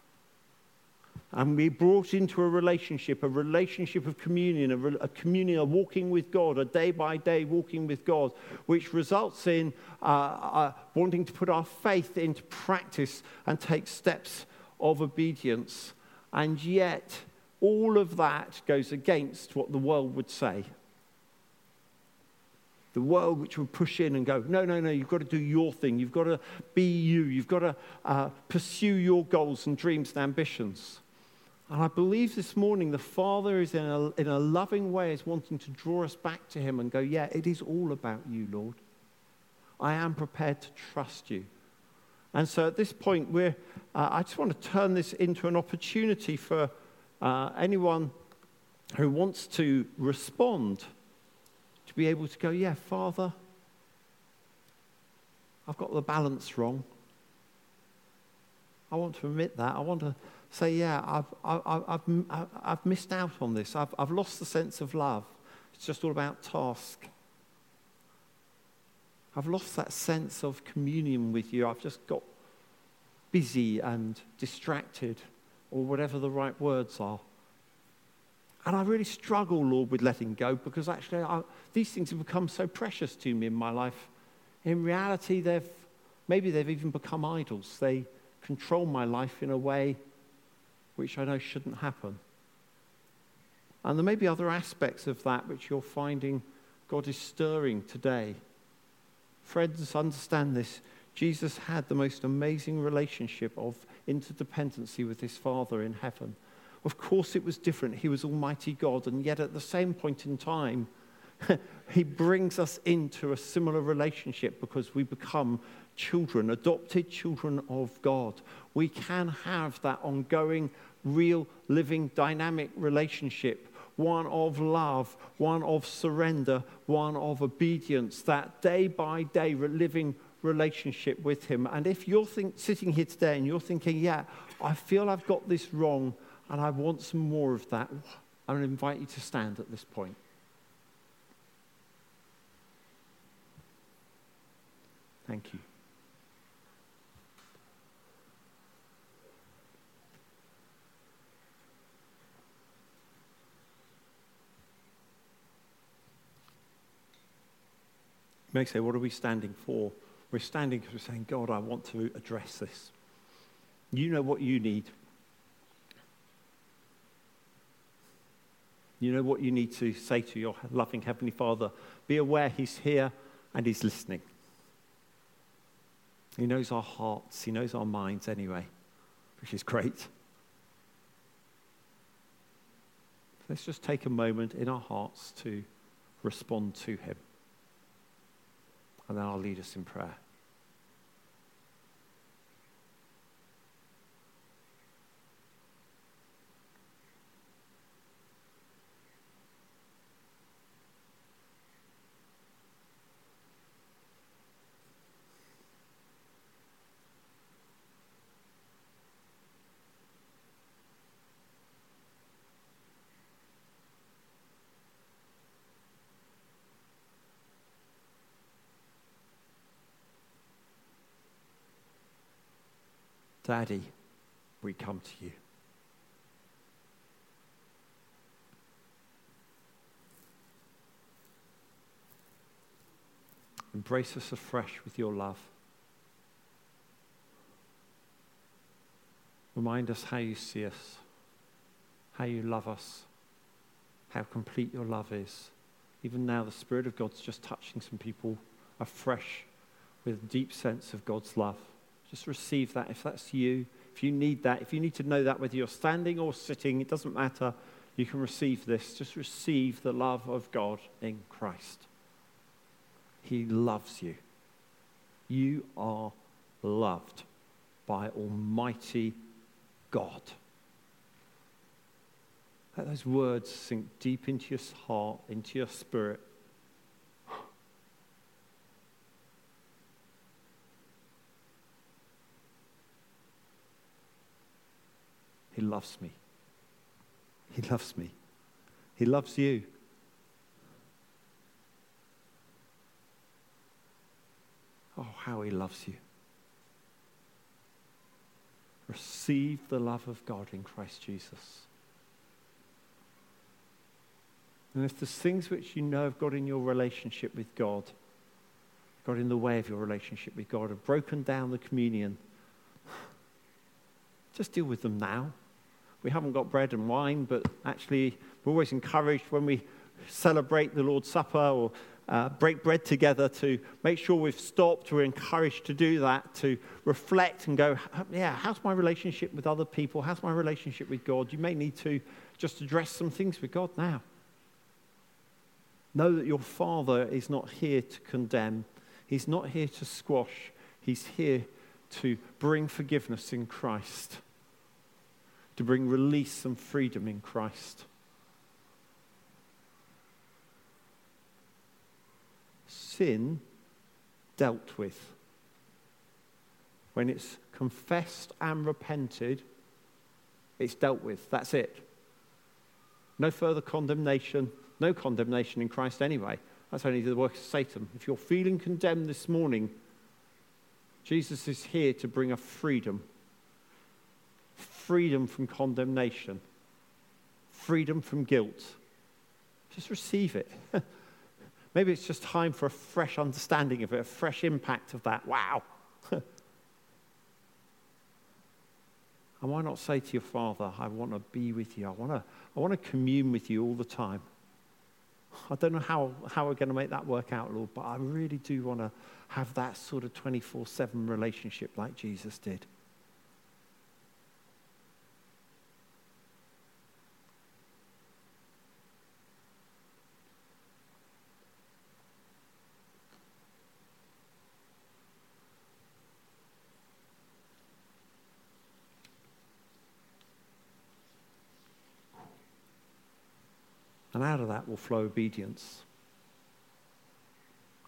And we're brought into a relationship, a relationship of communion, a, re- a communion, a walking with God, a day by day walking with God, which results in uh, uh, wanting to put our faith into practice and take steps of obedience. And yet, all of that goes against what the world would say. The world which would push in and go, no, no, no, you've got to do your thing. You've got to be you. You've got to uh, pursue your goals and dreams and ambitions. And I believe this morning the Father is in a, in a loving way is wanting to draw us back to Him and go, yeah, it is all about you, Lord. I am prepared to trust you. And so at this point, we're, uh, I just want to turn this into an opportunity for uh, anyone who wants to respond to be able to go, yeah, Father, I've got the balance wrong. I want to admit that. I want to say, yeah, I've, I've, I've, I've missed out on this. I've, I've lost the sense of love. It's just all about task. I've lost that sense of communion with you. I've just got busy and distracted, or whatever the right words are. And I really struggle, Lord, with letting go because actually I, these things have become so precious to me in my life. In reality, they've, maybe they've even become idols. They control my life in a way which I know shouldn't happen. And there may be other aspects of that which you're finding God is stirring today. Friends, understand this. Jesus had the most amazing relationship of interdependency with his Father in heaven. Of course, it was different. He was Almighty God, and yet at the same point in time, he brings us into a similar relationship because we become children, adopted children of God. We can have that ongoing, real, living, dynamic relationship one of love, one of surrender, one of obedience, that day by day living relationship with Him. And if you're think, sitting here today and you're thinking, yeah, I feel I've got this wrong and I want some more of that, I'm going to invite you to stand at this point. Thank you. You may say, What are we standing for? We're standing because we're saying, God, I want to address this. You know what you need. You know what you need to say to your loving Heavenly Father. Be aware He's here and He's listening. He knows our hearts, He knows our minds anyway, which is great. Let's just take a moment in our hearts to respond to Him. And then I'll lead us in prayer. Daddy, we come to you. Embrace us afresh with your love. Remind us how you see us, how you love us, how complete your love is. Even now, the Spirit of God's just touching some people afresh with a deep sense of God's love. Just receive that if that's you. If you need that, if you need to know that, whether you're standing or sitting, it doesn't matter. You can receive this. Just receive the love of God in Christ. He loves you. You are loved by Almighty God. Let those words sink deep into your heart, into your spirit. Loves me. He loves me. He loves you. Oh, how he loves you. Receive the love of God in Christ Jesus. And if there's things which you know have got in your relationship with God, got in the way of your relationship with God, have broken down the communion, just deal with them now. We haven't got bread and wine, but actually, we're always encouraged when we celebrate the Lord's Supper or uh, break bread together to make sure we've stopped. We're encouraged to do that, to reflect and go, yeah, how's my relationship with other people? How's my relationship with God? You may need to just address some things with God now. Know that your Father is not here to condemn, He's not here to squash, He's here to bring forgiveness in Christ, to bring release and freedom in Christ. Sin dealt with. When it's confessed and repented, it's dealt with. That's it. No further condemnation, no condemnation in Christ anyway. That's only the work of Satan. If you're feeling condemned this morning, Jesus is here to bring a freedom freedom from condemnation, freedom from guilt. Just receive it. Maybe it's just time for a fresh understanding of it, a fresh impact of that. Wow. and why not say to your father, I want to be with you. I want to, I want to commune with you all the time. I don't know how, how we're going to make that work out, Lord, but I really do want to have that sort of 24 7 relationship like Jesus did. And out of that will flow obedience.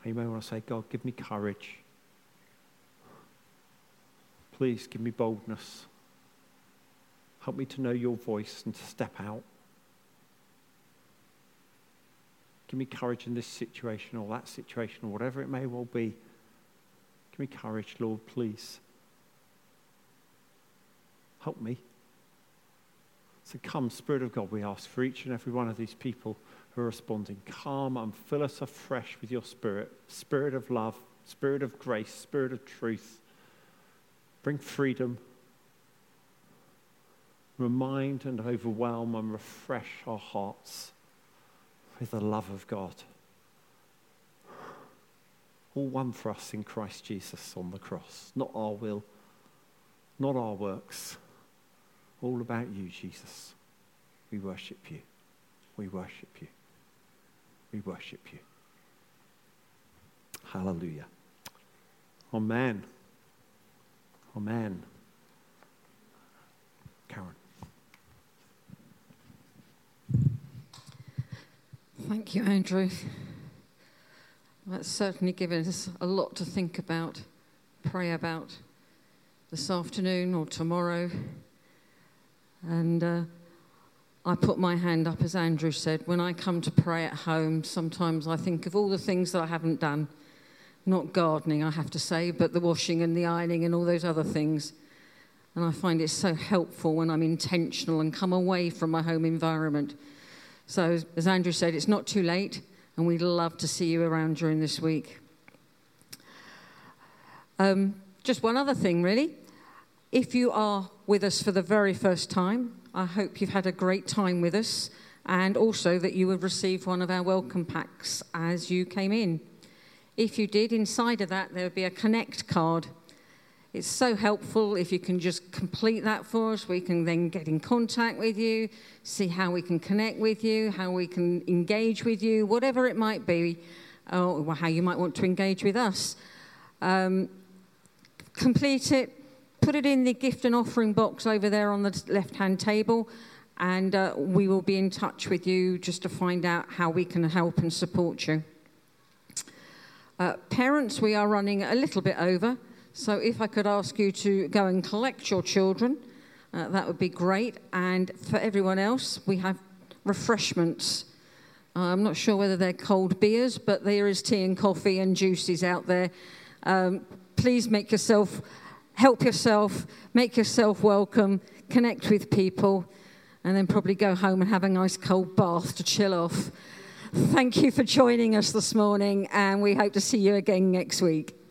You may want to say, God, give me courage. Please give me boldness. Help me to know your voice and to step out. Give me courage in this situation or that situation or whatever it may well be. Give me courage, Lord, please. Help me. So come, Spirit of God, we ask for each and every one of these people who are responding. Come and fill us afresh with your Spirit, Spirit of love, Spirit of grace, Spirit of truth. Bring freedom. Remind and overwhelm and refresh our hearts with the love of God. All one for us in Christ Jesus on the cross. Not our will, not our works all about you, Jesus. We worship you. We worship you. We worship you. Hallelujah. Amen. Amen. Karen. Thank you, Andrew. That's certainly given us a lot to think about, pray about this afternoon or tomorrow. And uh, I put my hand up, as Andrew said. When I come to pray at home, sometimes I think of all the things that I haven't done. Not gardening, I have to say, but the washing and the ironing and all those other things. And I find it so helpful when I'm intentional and come away from my home environment. So, as Andrew said, it's not too late, and we'd love to see you around during this week. Um, just one other thing, really. If you are with us for the very first time, I hope you've had a great time with us, and also that you have received one of our welcome packs as you came in. If you did, inside of that, there would be a Connect card. It's so helpful if you can just complete that for us. We can then get in contact with you, see how we can connect with you, how we can engage with you, whatever it might be, or how you might want to engage with us. Um, complete it, put it in the gift and offering box over there on the left hand table, and uh, we will be in touch with you just to find out how we can help and support you. Uh, parents, we are running a little bit over. So if I could ask you to go and collect your children, uh, that would be great. And for everyone else, we have refreshments. Uh, I'm not sure whether they're cold beers, but there is tea and coffee and juices out there. Um, please make yourself, help yourself, make yourself welcome, connect with people, and then probably go home and have a nice cold bath to chill off. Thank you for joining us this morning, and we hope to see you again next week.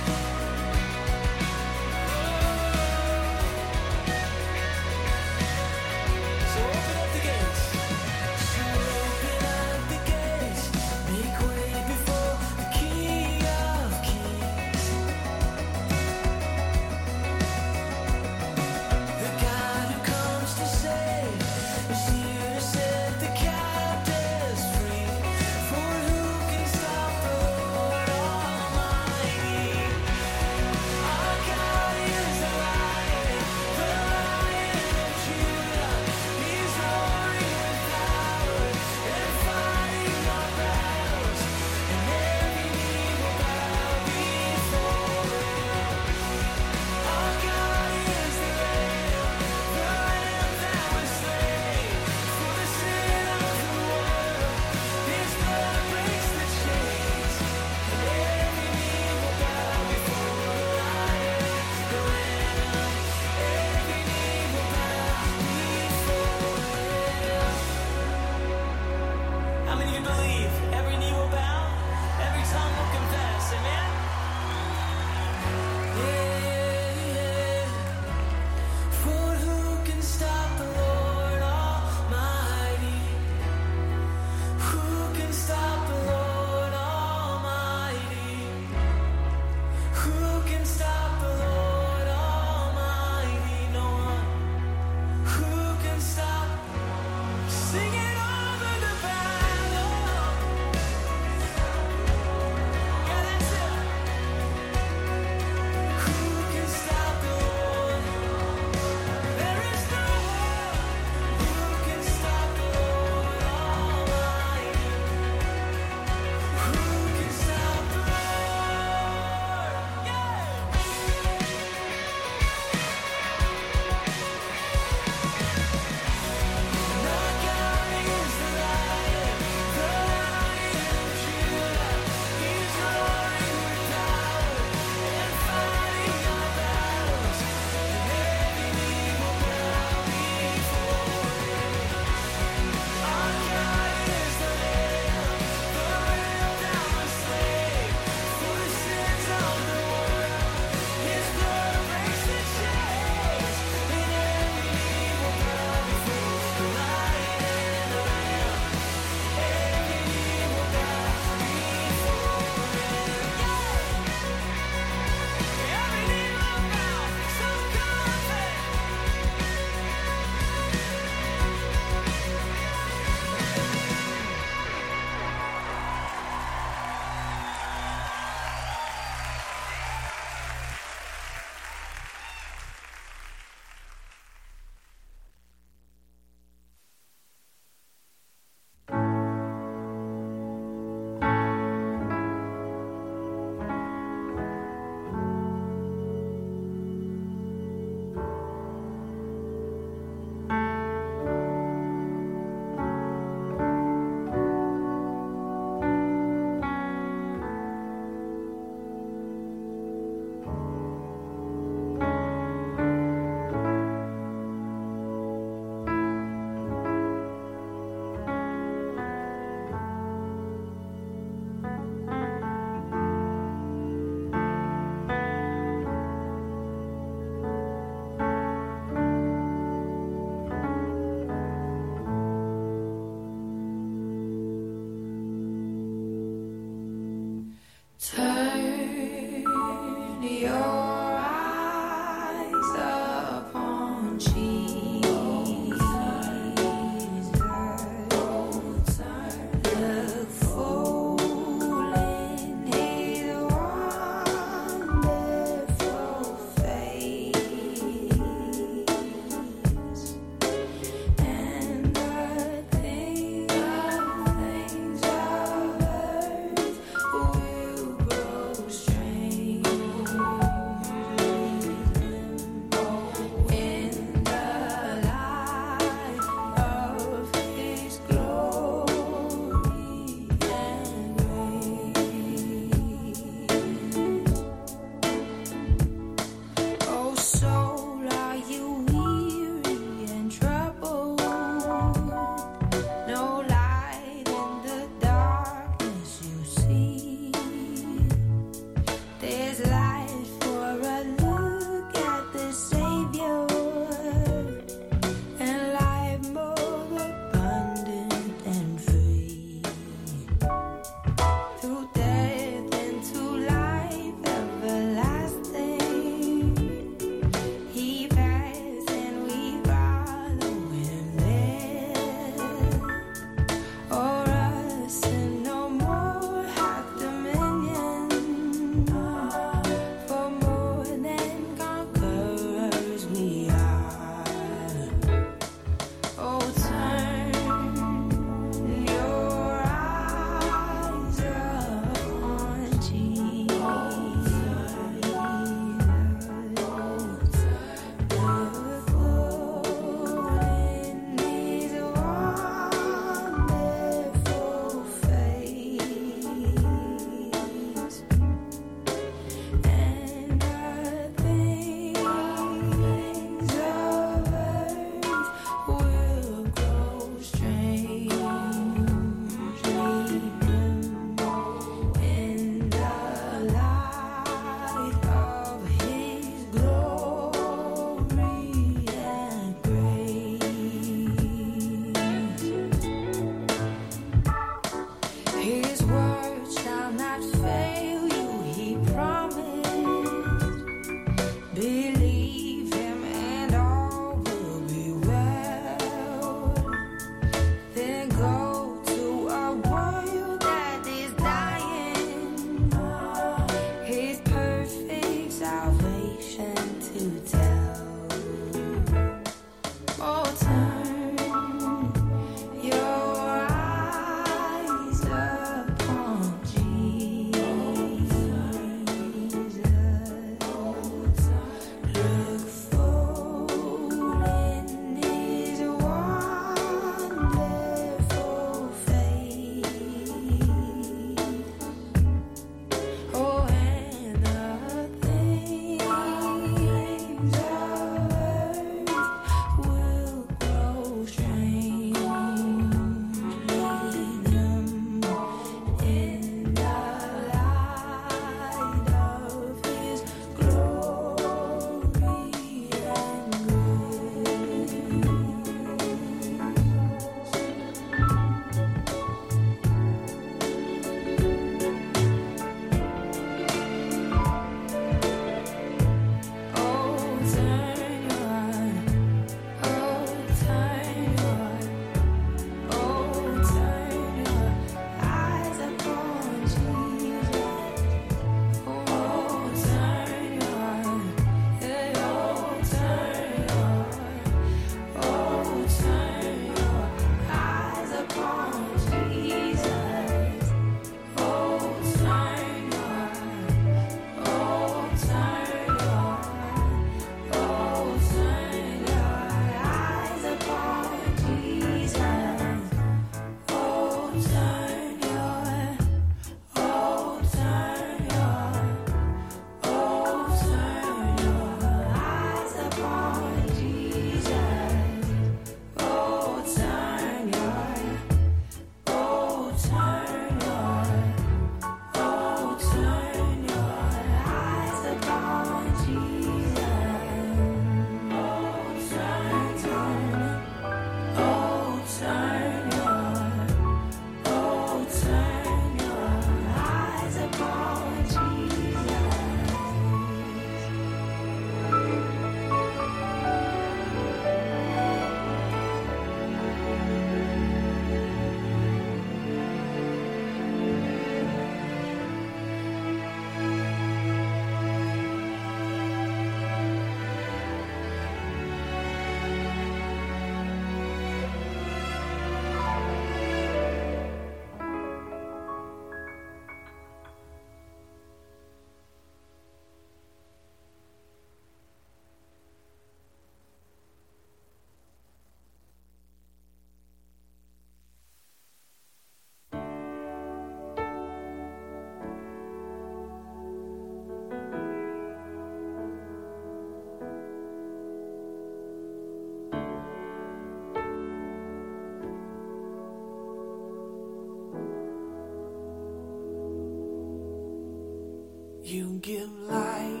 You give life,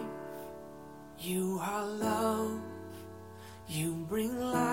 you are love, you bring light